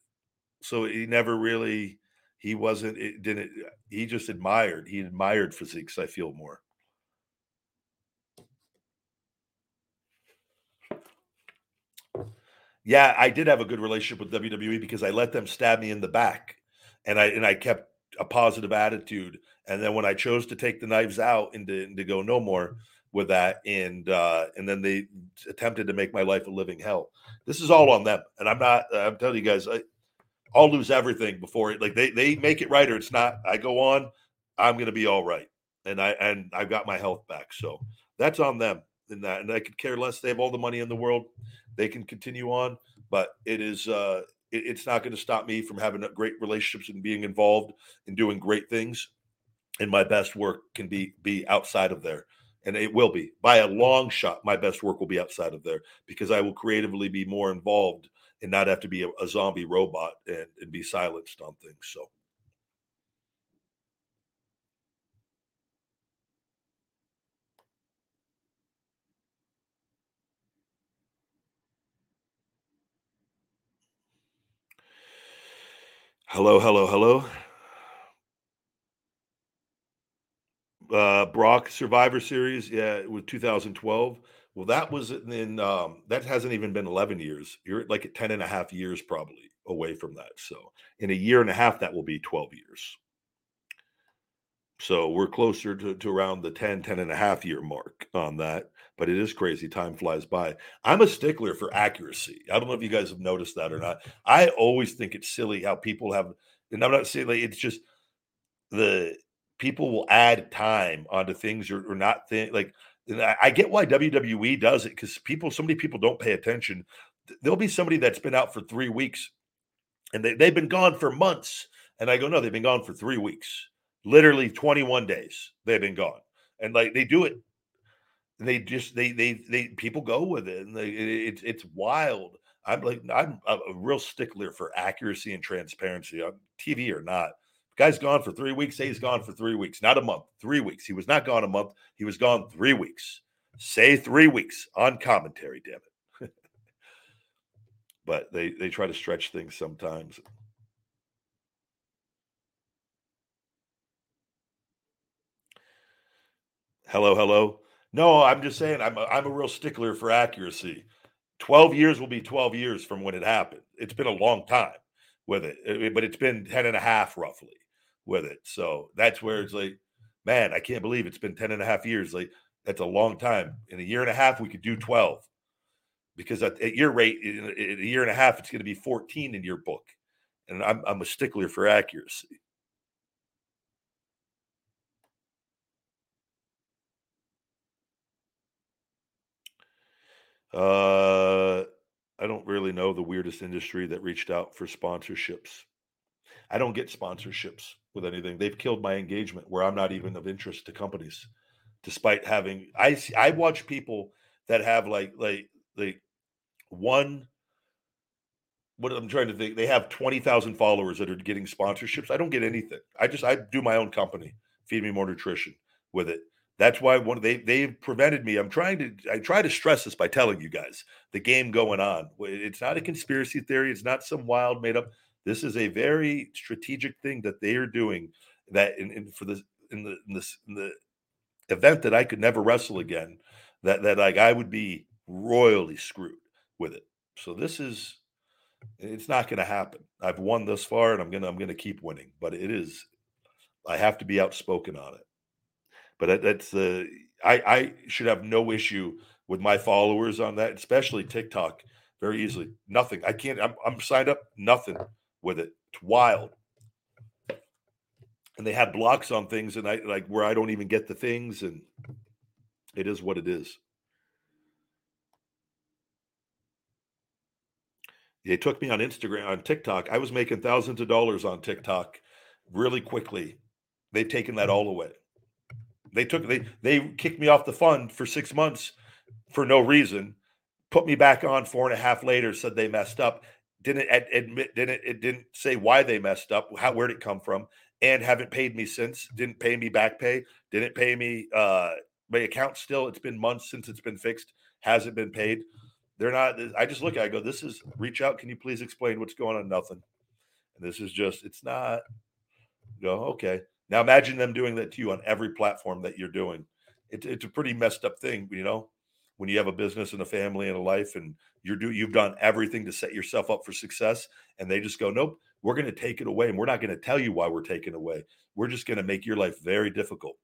so he never really he wasn't it didn't he just admired he admired physiques. I feel more. Yeah, I did have a good relationship with WWE because I let them stab me in the back, and I and I kept a positive attitude. And then when I chose to take the knives out and to, and to go no more with that, and uh, and then they attempted to make my life a living hell. This is all on them, and I'm not. I'm telling you guys, I, I'll lose everything before it. Like they they make it right or it's not. I go on, I'm going to be all right, and I and I've got my health back. So that's on them in that, and I could care less. They have all the money in the world they can continue on. But it is uh, it, it's not going to stop me from having great relationships and being involved and doing great things. And my best work can be be outside of there, and it will be by a long shot. My best work will be outside of there because I will creatively be more involved and not have to be a, a zombie robot and, and be silenced on things. So. Hello, hello, hello. Uh, Brock Survivor Series, yeah, with 2012. Well, that was in, um, that hasn't even been 11 years. You're like at 10 and a half years probably away from that. So in a year and a half, that will be 12 years. So we're closer to, to around the 10, 10 and a half year mark on that but it is crazy. Time flies by. I'm a stickler for accuracy. I don't know if you guys have noticed that or mm-hmm. not. I always think it's silly how people have, and I'm not saying like it's just the people will add time onto things or, or not think like. I get why WWE does it because people, so many people don't pay attention. There'll be somebody that's been out for three weeks and they, they've been gone for months. And I go, no, they've been gone for three weeks, literally 21 days. They've been gone. And like they do it they just they they they people go with it, and they, it, it's it's wild. I'm like I'm a, a real stickler for accuracy and transparency on TV or not. The guy's gone for three weeks. Say he's gone for three weeks, not a month. Three weeks. He was not gone a month. He was gone three weeks. Say three weeks on commentary. Damn it. but they they try to stretch things sometimes. Hello, hello. No, I'm just saying I'm a, I'm a real stickler for accuracy. 12 years will be 12 years from when it happened. It's been a long time with it, eh, but it's been 10 and a half roughly with it. So that's where it's like, man, I can't believe it's been 10 and a half years. Like that's a long time. In a year and a half, we could do 12 because at, at your rate, in, in a year and a half, it's going to be 14 in your book. And I'm, I'm a stickler for accuracy. Uh, I don't really know the weirdest industry that reached out for sponsorships. I don't get sponsorships with anything. They've killed my engagement where I'm not even of interest to companies, despite having I I watch people that have like like like one what I'm trying to think they have 20,000 followers that are getting sponsorships. I don't get anything. I just I do my own company, feed me more nutrition with it. That's why one they they've prevented me. I'm trying to I try to stress this by telling you guys the game going on. It's not a mm-hmm. conspiracy theory. It's not some wild made up. This is a very strategic thing that they are doing. That in, in for this in the in this in the event that I could never wrestle mm-hmm. again, that that like I would be royally screwed with it. So this is it's not going to happen. I've won this far, and I'm gonna I'm gonna keep winning. But it is I have to be outspoken on it. But that's the uh, I I should have no issue with my followers on that, especially TikTok. Very easily, nothing. I can't. I'm, I'm signed up. Nothing with it. It's wild. And they have blocks on things, and I like where I don't even get the things, and it is what it is. They took me on Instagram, on TikTok. I was making thousands of dollars on TikTok really quickly. They've taken that all away. They took they they kicked me off the fund for six months for no reason. Put me back on four and a half later. Said they messed up. Didn't admit. Didn't it didn't say why they messed up. How where'd it come from? And haven't paid me since. Didn't pay me back pay. Didn't pay me. Uh, my account still. It's been months since it's been fixed. Hasn't been paid. They're not. I just look at. I go. This is reach out. Can you please explain what's going on? Nothing. And this is just. It's not. Go okay. Now imagine them doing that to you on every platform that you're doing. It's it's a pretty messed up thing, you know, when you have a business and a family and a life and you're do you've done everything to set yourself up for success and they just go, Nope, we're going to take it away and we're not going to tell you why we're taking away. We're just going to make your life very difficult.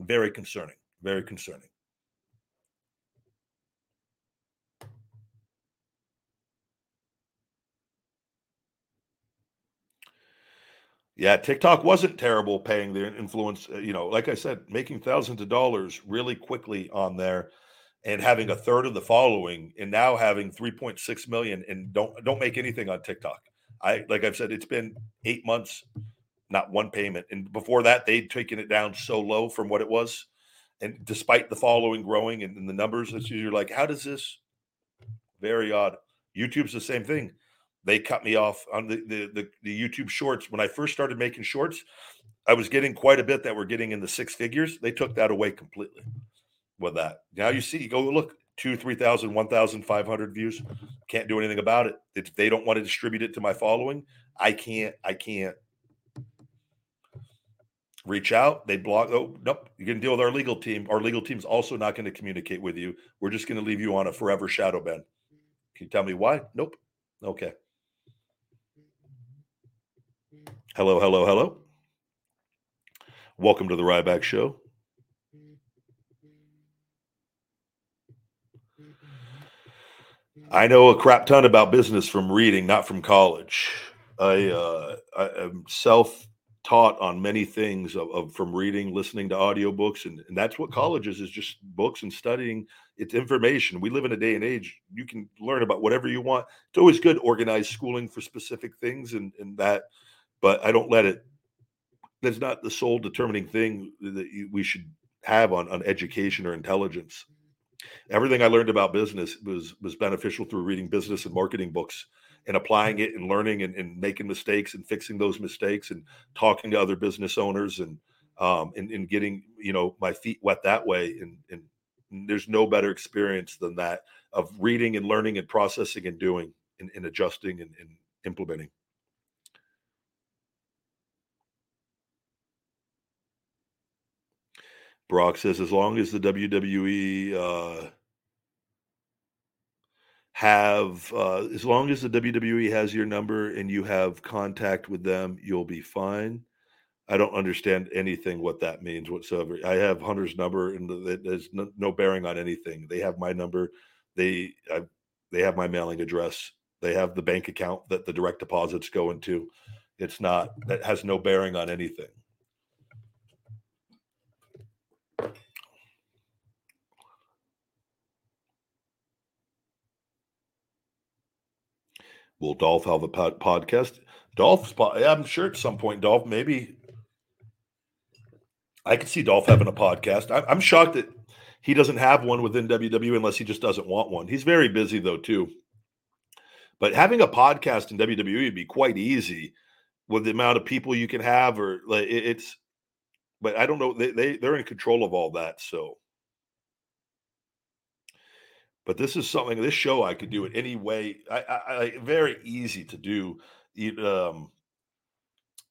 Very concerning. Very concerning. Yeah, TikTok wasn't terrible paying their influence. Uh, you know, like I said, making thousands of dollars really quickly on there, and having a third of the following, and now having 3.6 million, and don't don't make anything on TikTok. I like I've said, it's been eight months, not one payment, and before that they'd taken it down so low from what it was, and despite the following growing and, and the numbers, that you're like, how does this? Very odd. YouTube's the same thing they cut me off on the, the, the the YouTube shorts. When I first started making shorts, I was getting quite a bit that were getting in the six figures. They took that away completely with that. Now you see, you go look two, 3,000, 1,500 views. Can't do anything about it. If they don't want to distribute it to my following, I can't, I can't reach out. They block. Oh, nope. You can deal with our legal team. Our legal team's also not going to communicate with you. We're just going to leave you on a forever shadow ban. Can you tell me why? Nope. Okay. Hello, hello, hello. Welcome to the Ryback Show. I know a crap ton about business from reading, not from college. I, uh, I am self taught on many things of, of, from reading, listening to audiobooks, and, and that's what college is, is just books and studying. It's information. We live in a day and age you can learn about whatever you want. It's always good organized schooling for specific things, and, and that – but I don't let it. That's not the sole determining thing that we should have on on education or intelligence. Everything I learned about business was was beneficial through reading business and marketing books and applying it and learning and, and making mistakes and fixing those mistakes and talking to other business owners and um and, and getting you know my feet wet that way and, and there's no better experience than that of reading and learning and processing and doing and, and adjusting and, and implementing Brock says, as long as the WWE uh, have, uh, as long as the WWE has your number and you have contact with them, you'll be fine. I don't understand anything what that means whatsoever. I have Hunter's number, and there's no, bearing on anything. They have my number. They I, they have my mailing address. They have the bank account that the direct deposits go into. It's not that has no bearing on anything. Will Dolph have a pod- podcast? Dolph's. I'm sure at some point, Dolph, maybe I could see Dolph having a podcast. I, I'm shocked that he doesn't have one within WWE unless he just doesn't want one. He's very busy though too. But having a podcast in WWE would be quite easy with the amount of people you can have, or like it's. But I don't know. They they they're in control of all that. So. But this is something. This show I could do it any way. I, I, I very easy to do um,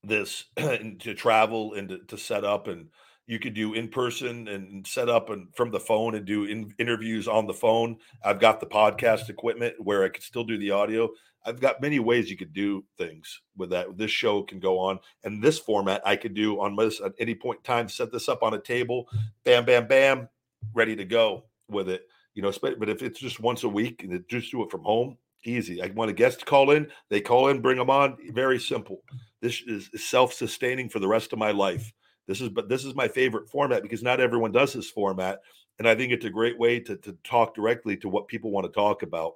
this to travel and to, to, set up and you could do in person and set up and from the phone and do in, interviews on the phone i've got the podcast equipment where i could still do the audio i've got many ways you could do things with that this show can go on and this format i could do on this at any point in time set this up on a table bam bam bam ready to go with it you know but if it's just once a week and just do it from home Easy. I want a guest to call in. They call in, bring them on. Very simple. This is self-sustaining for the rest of my life. This is, but this is my favorite format because not everyone does this format, and I think it's a great way to to talk directly to what people want to talk about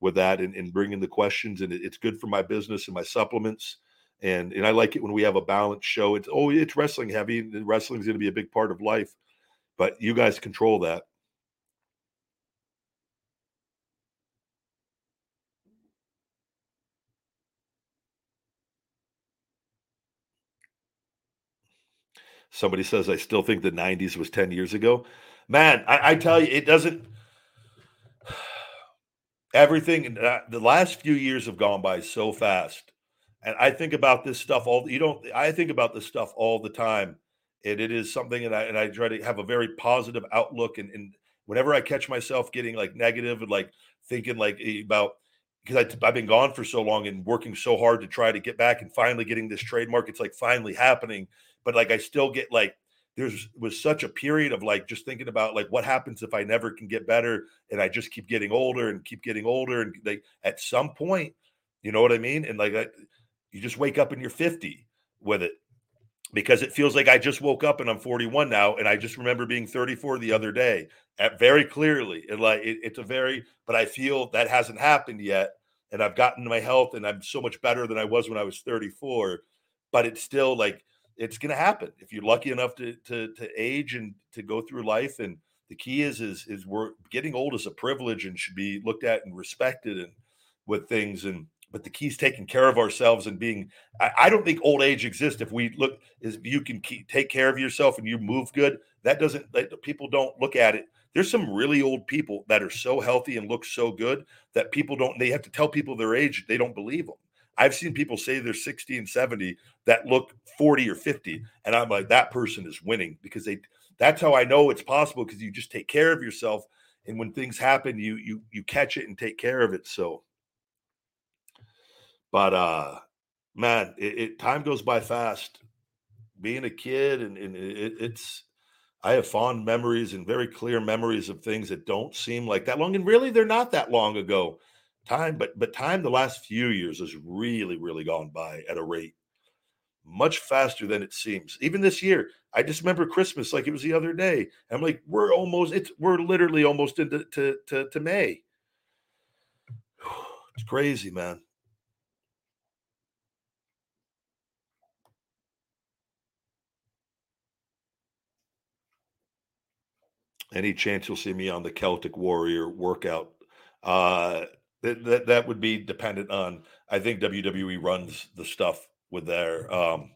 with that and, and bringing the questions. And it, it's good for my business and my supplements. And and I like it when we have a balanced show. It's oh, it's wrestling heavy. Wrestling is going to be a big part of life, but you guys control that. Somebody says, I still think the 90s was 10 years ago. Man, I, I tell you, it doesn't. Everything, uh, the last few years have gone by so fast. And I think about this stuff all, you don't, I think about this stuff all the time. And it is something, and I, and I try to have a very positive outlook. And, and whenever I catch myself getting like negative and like thinking like about, because I've been gone for so long and working so hard to try to get back and finally getting this trademark, it's like finally happening but like I still get like there's was such a period of like just thinking about like what happens if I never can get better and I just keep getting older and keep getting older and like at some point, you know what I mean? And like I, you just wake up and you're 50 with it because it feels like I just woke up and I'm 41 now and I just remember being 34 the other day at very clearly and like it, it's a very but I feel that hasn't happened yet and I've gotten my health and I'm so much better than I was when I was 34 but it's still like it's going to happen. If you're lucky enough to, to to age and to go through life. And the key is is is we're getting old is a privilege and should be looked at and respected and with things and but the key is taking care of ourselves and being I, I, don't think old age exists if we look is you can keep, take care of yourself and you move good. That doesn't people don't look at it. There's some really old people that are so healthy and look so good that people don't they have to tell people their age they don't believe them I've seen people say they're 60 and 70 that look 40 or 50. And I'm like, that person is winning because they that's how I know it's possible because you just take care of yourself. And when things happen, you you you catch it and take care of it. So but uh man, it, it time goes by fast. Being a kid and, and it, it's I have fond memories and very clear memories of things that don't seem like that long. And really, they're not that long ago time but but time the last few years has really really gone by at a rate much faster than it seems. Even this year i just remember christmas like it was the other day. I'm like we're almost it's we're literally almost into to, to, to may. It's crazy man. Any chance you'll see me on the celtic warrior workout? Uh that, that that would be dependent on. I think WWE runs the stuff with their. Um,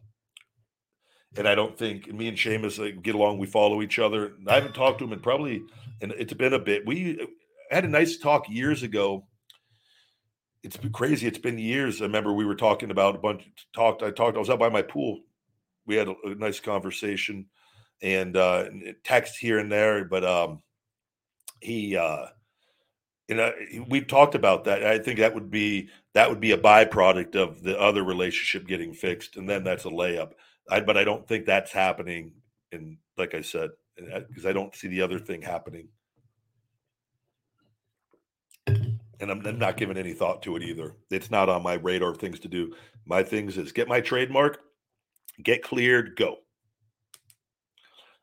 and I don't think me and Sheamus like, get along. We follow each other. I haven't talked to him in probably, and it's been a bit. We had a nice talk years ago. It's been crazy. It's been years. I remember we were talking about a bunch. Talked. I talked. I was out by my pool. We had a, a nice conversation, and uh, text here and there. But um, he uh, you know we've talked about that i think that would be that would be a byproduct of the other relationship getting fixed and then that's a layup. I, but i don't think that's happening and like i said because i don't see the other thing happening. And I'm, I'm not giving any thought to it either. It's not on my radar of things to do. My things is get my trademark get cleared go.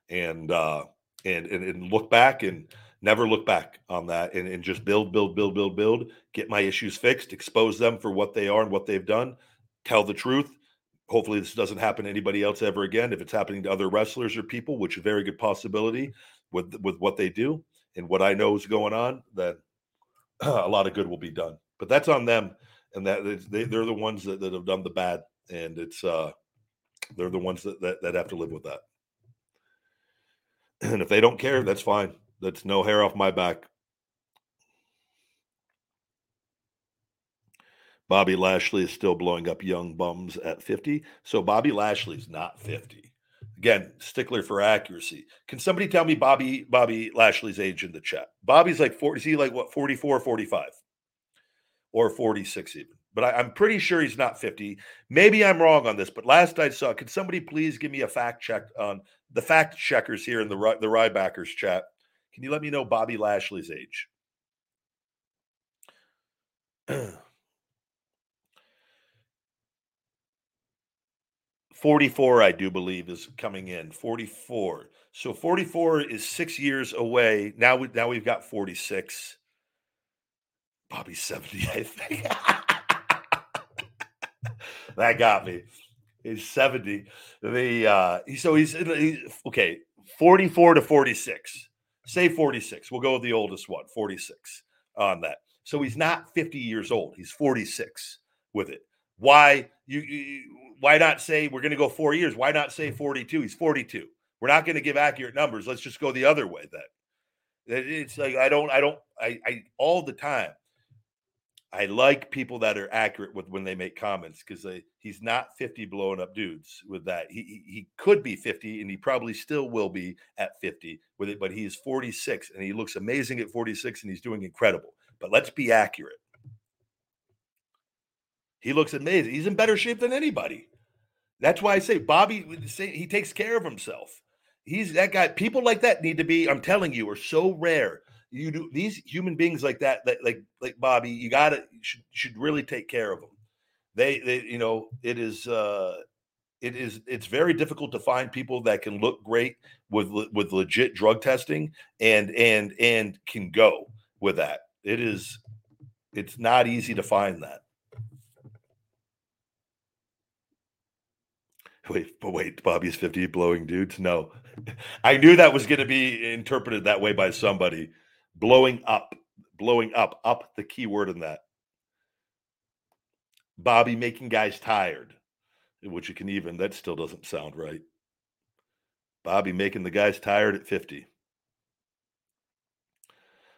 And uh and and, and look back and never look back on that and, and just build, build, build, build, build, get my issues fixed, expose them for what they are and what they've done, tell the truth. Hopefully, this doesn't happen to anybody else ever again. If it's happening to other wrestlers or people, which is a very good possibility with with what they do and what I know is going on, then a lot of good will be done. But that's on them, and that they, they're the ones that, that have done the bad, and it's uh, they're the ones that, that that have to live with that. And if they don't care, that's fine. That's no hair off my back. Bobby Lashley is still blowing up young bums at 50. So Bobby Lashley's not 50. Again, stickler for accuracy. Can somebody tell me Bobby Bobby Lashley's age in the chat? Bobby's like 40, is he like what 44, 45? Or 46 even. But I, am pretty sure he's not 50. Maybe I'm wrong on this, but last I saw, could somebody please give me a fact check on the fact checkers here in the the Rybackers chat? Can you let me know Bobby Lashley's age? 44, I do believe, is coming in. 44. So 44 is six years away. Now we now we've got 46. Bobby's 70, I think. that got me. He's 70. The uh so he's, he's okay, 44 to 46. Say 46. We'll go with the oldest one, 46 on that. So he's not 50 years old. He's 46 with it. Why you, you why not say we're going to go four years? Why not say 42? He's 42. We're not going to give accurate numbers. Let's just go the other way then. It's like I don't, I don't, I, I all the time. I like people that are accurate with when they make comments because he's not 50 blowing up dudes with that. He, he, he could be 50 and he probably still will be at 50 with it, but he's 46 and he looks amazing at 46 and he's doing incredible. But let's be accurate. He looks amazing. He's in better shape than anybody. That's why I say Bobby. He takes care of himself. He's that guy. People like that need to be. I'm telling you, are so rare. You do these human beings like that, that like like Bobby. You gotta should should really take care of them. They, they you know, it is. uh it is it's very difficult to find people that can look great with with legit drug testing and and and can go with that it is it's not easy to find that Wait, but wait, Bobby's 50 blowing dudes? No. I knew that was going to be interpreted that way by somebody. Blowing up, blowing up, up the key word in that. Bobby making guys tired, which you can even, that still doesn't sound right. Bobby making the guys tired at 50.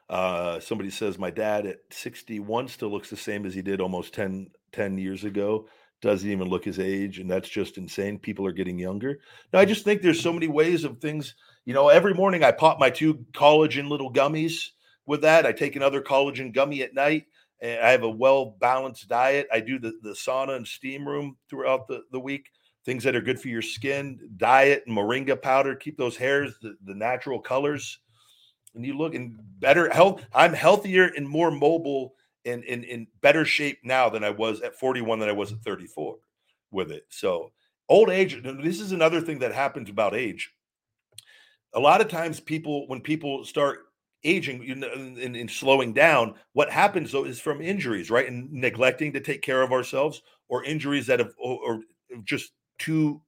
Uh, somebody says, My dad at 61 still looks the same as he did almost 10, 10 years ago doesn't even look his age, and that's just insane. People are getting younger. Now, I just think there's so many ways of things. You know, every morning I pop my two collagen little gummies with that. I take another collagen gummy at night. And I have a well balanced diet. I do the, the sauna and steam room throughout the, the week. Things that are good for your skin, diet, and moringa powder, keep those hairs the, the natural colors. And you look in better health. I'm healthier and more mobile and in in better shape now than I was at 41 than I was at 34 with it. So old age, this is another thing that happens about age. A lot of times people, when people start aging and, slowing down, what happens though is from injuries, right? And neglecting to take care of ourselves or injuries that have or just too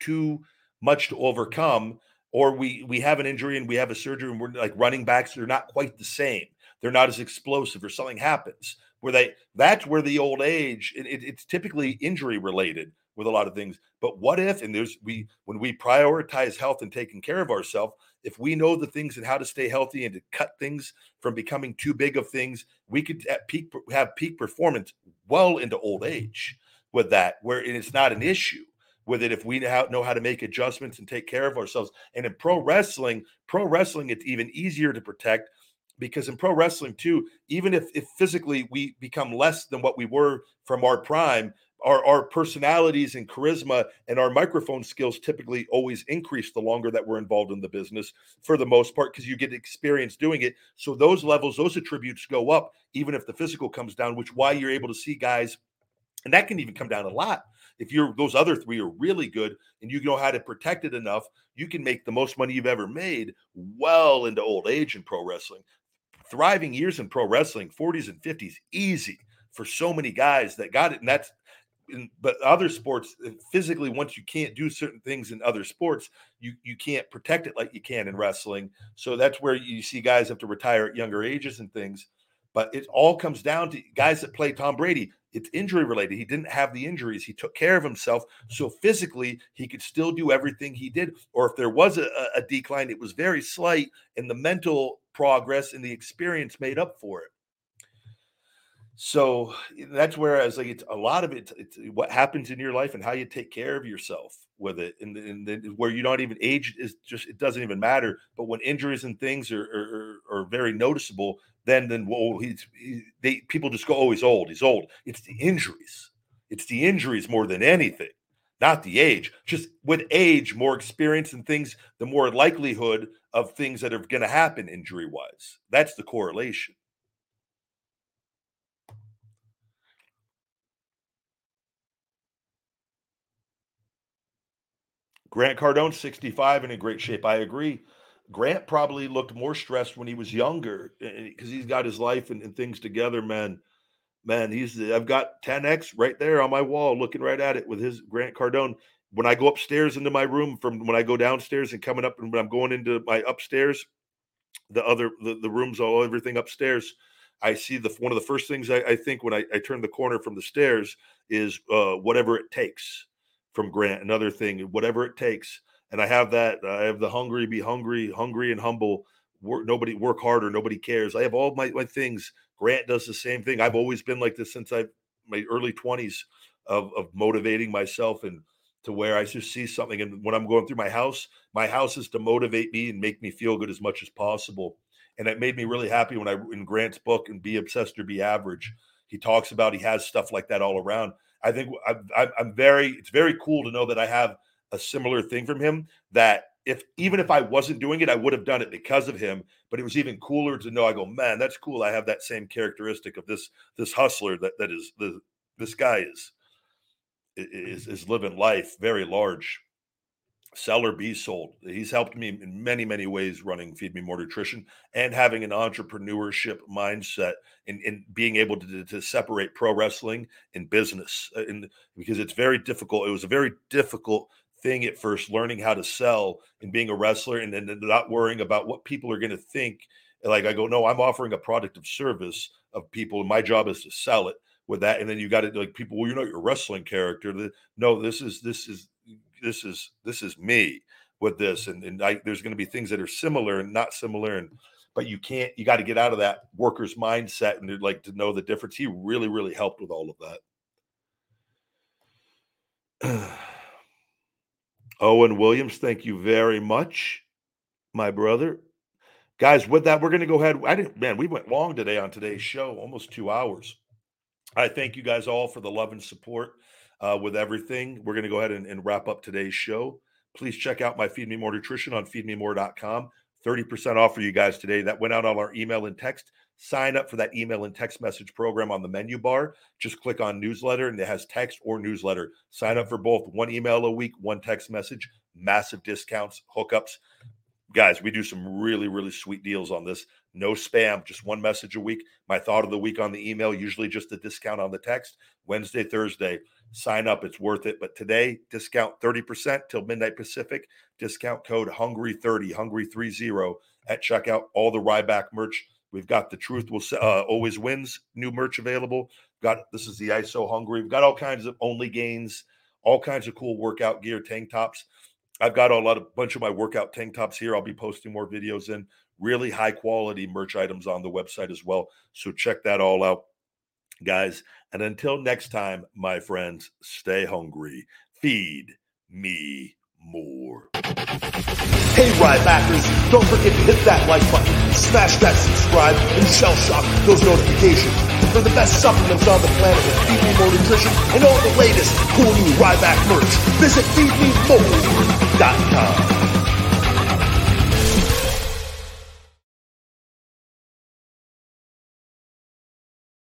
too much to overcome or we we have an injury and we have a surgery and we're like running backs they're not quite the same. They're not as explosive or something happens. Where they that's where the old age it, it, it's typically injury related with a lot of things. But what if and there's we when we prioritize health and taking care of ourselves if we know the things and how to stay healthy and to cut things from becoming too big of things we could at peak have peak performance well into old age with that where it's not an issue with it if we know how to make adjustments and take care of ourselves. And in pro wrestling pro wrestling it's even easier to protect because in pro wrestling too even if, if physically we become less than what we were from our prime our, our personalities and charisma and our microphone skills typically always increase the longer that we're involved in the business for the most part because you get experience doing it so those levels those attributes go up even if the physical comes down which why you're able to see guys and that can even come down a lot if you're those other three are really good and you know how to protect it enough you can make the most money you've ever made well into old age in pro wrestling thriving years in pro wrestling, 40s and 50s, easy for so many guys that got it. And that's in, but other sports uh, physically once you can't do certain things in other sports you you can't protect it like you can in wrestling. So that's where you see guys have to retire at younger ages and things. But it all comes down to guys that play Tom Brady. It's injury related. He didn't have the injuries. He took care of himself. So physically he could still do everything he did. Or if there was a, a decline it was very slight and the mental progress and the experience made up for it so that's where I was like, it's a lot of it. It's eh, what happens in your life and how you take care of yourself with it, and, and then where you're not even aged is just it doesn't even matter. But when injuries and things are are, are very noticeable, then then well, he's he, they people just go, oh, he's old, he's old. It's the injuries. It's the injuries more than anything, not the age. Just with age, more experience and things, the more likelihood of things that are going to happen injury wise. That's the correlation. Grant Cardone, 65 and in great shape. I agree. Grant probably looked more stressed when he was younger because he's got his life and, and, things together, man. Man, he's I've got 10x right there on my wall, looking right at it with his Grant Cardone. When I go upstairs into my room from when I go downstairs and coming up and when I'm going into my upstairs, the other the, the rooms, all everything upstairs, I see the one of the first things I, I think when I, I turn the corner from the stairs is uh, whatever it takes from Grant. Another thing, whatever it takes. And I have that. I have the hungry, be hungry, hungry and humble. Work, nobody work harder. Nobody cares. I have all my, my things. Grant does the same thing. I've always been like this since I my early twenties of, of motivating myself and to where I just see something. And when I'm going through my house, my house is to motivate me and make me feel good as much as possible. And it made me really happy when I in Grant's book and Be Obsessed or Be Average, he talks about he has stuff like that all around. I think I, am I'm very. It's very cool to know that I have a similar thing from him. That if even if I wasn't doing it, I would have done it because of him. But it was even cooler to know. I go, man, that's cool. I have that same characteristic of this this hustler that that is the this guy is is is living life very large Sell or Be Sold. He's helped me in many, many ways running Feed Me More Nutrition and having an entrepreneurship mindset and, in being able to, to separate pro wrestling and business. And uh, because it's very difficult. It was a very difficult thing at first, learning how to sell and being a wrestler and then not worrying about what people are going to think. Like I go, no, I'm offering a product of service of people, and my job is to sell it with that. And then you got to like people, well, you're not your wrestling character. No, this is this is this is this is me with this and, and I, there's going to be things that are similar and not similar and but you can't you got to get out of that worker's mindset and uh, like to know the difference. He really really helped with all of that. Owen williams thank you very much my brother. Guys with that we're going to go ahead i didn't man we went long today on today's show almost two hours. I thank you guys all for the love and support uh, with everything. We're going to go ahead and, and, wrap up today's show. Please check out my Feed Me More Nutrition on feedmemore.com. 30% off for you guys today. That went out on our email and text. Sign up for that email and text message program on the menu bar. Just click on newsletter and it has text or newsletter. Sign up for both one email a week, one text message, massive discounts, hookups. Guys, we do some really, really sweet deals on this. No spam, just one message a week. My thought of the week on the email, usually just a discount on the text. Wednesday, Thursday, sign up. It's worth it. But today, discount 30% till midnight Pacific. Discount code Hungry30, Hungry30 at checkout. All the Ryback merch. We've got the Truth Will uh, Always Wins new merch available. Got this is the ISO Hungry. We've got all kinds of only gains, all kinds of cool workout gear, tank tops. I've got a lot of bunch of my workout tank tops here. I'll be posting more videos in really high quality merch items on the website as well. So check that all out guys. And until next time, my friends, stay hungry. Feed me more. Hey, ride Rybackers, don't forget to hit that like button, smash that subscribe, and shell shock those notifications for the best supplements on the planet with Feed Me More Nutrition and all the latest cool new Ryback merch. Visit feedmemore.com.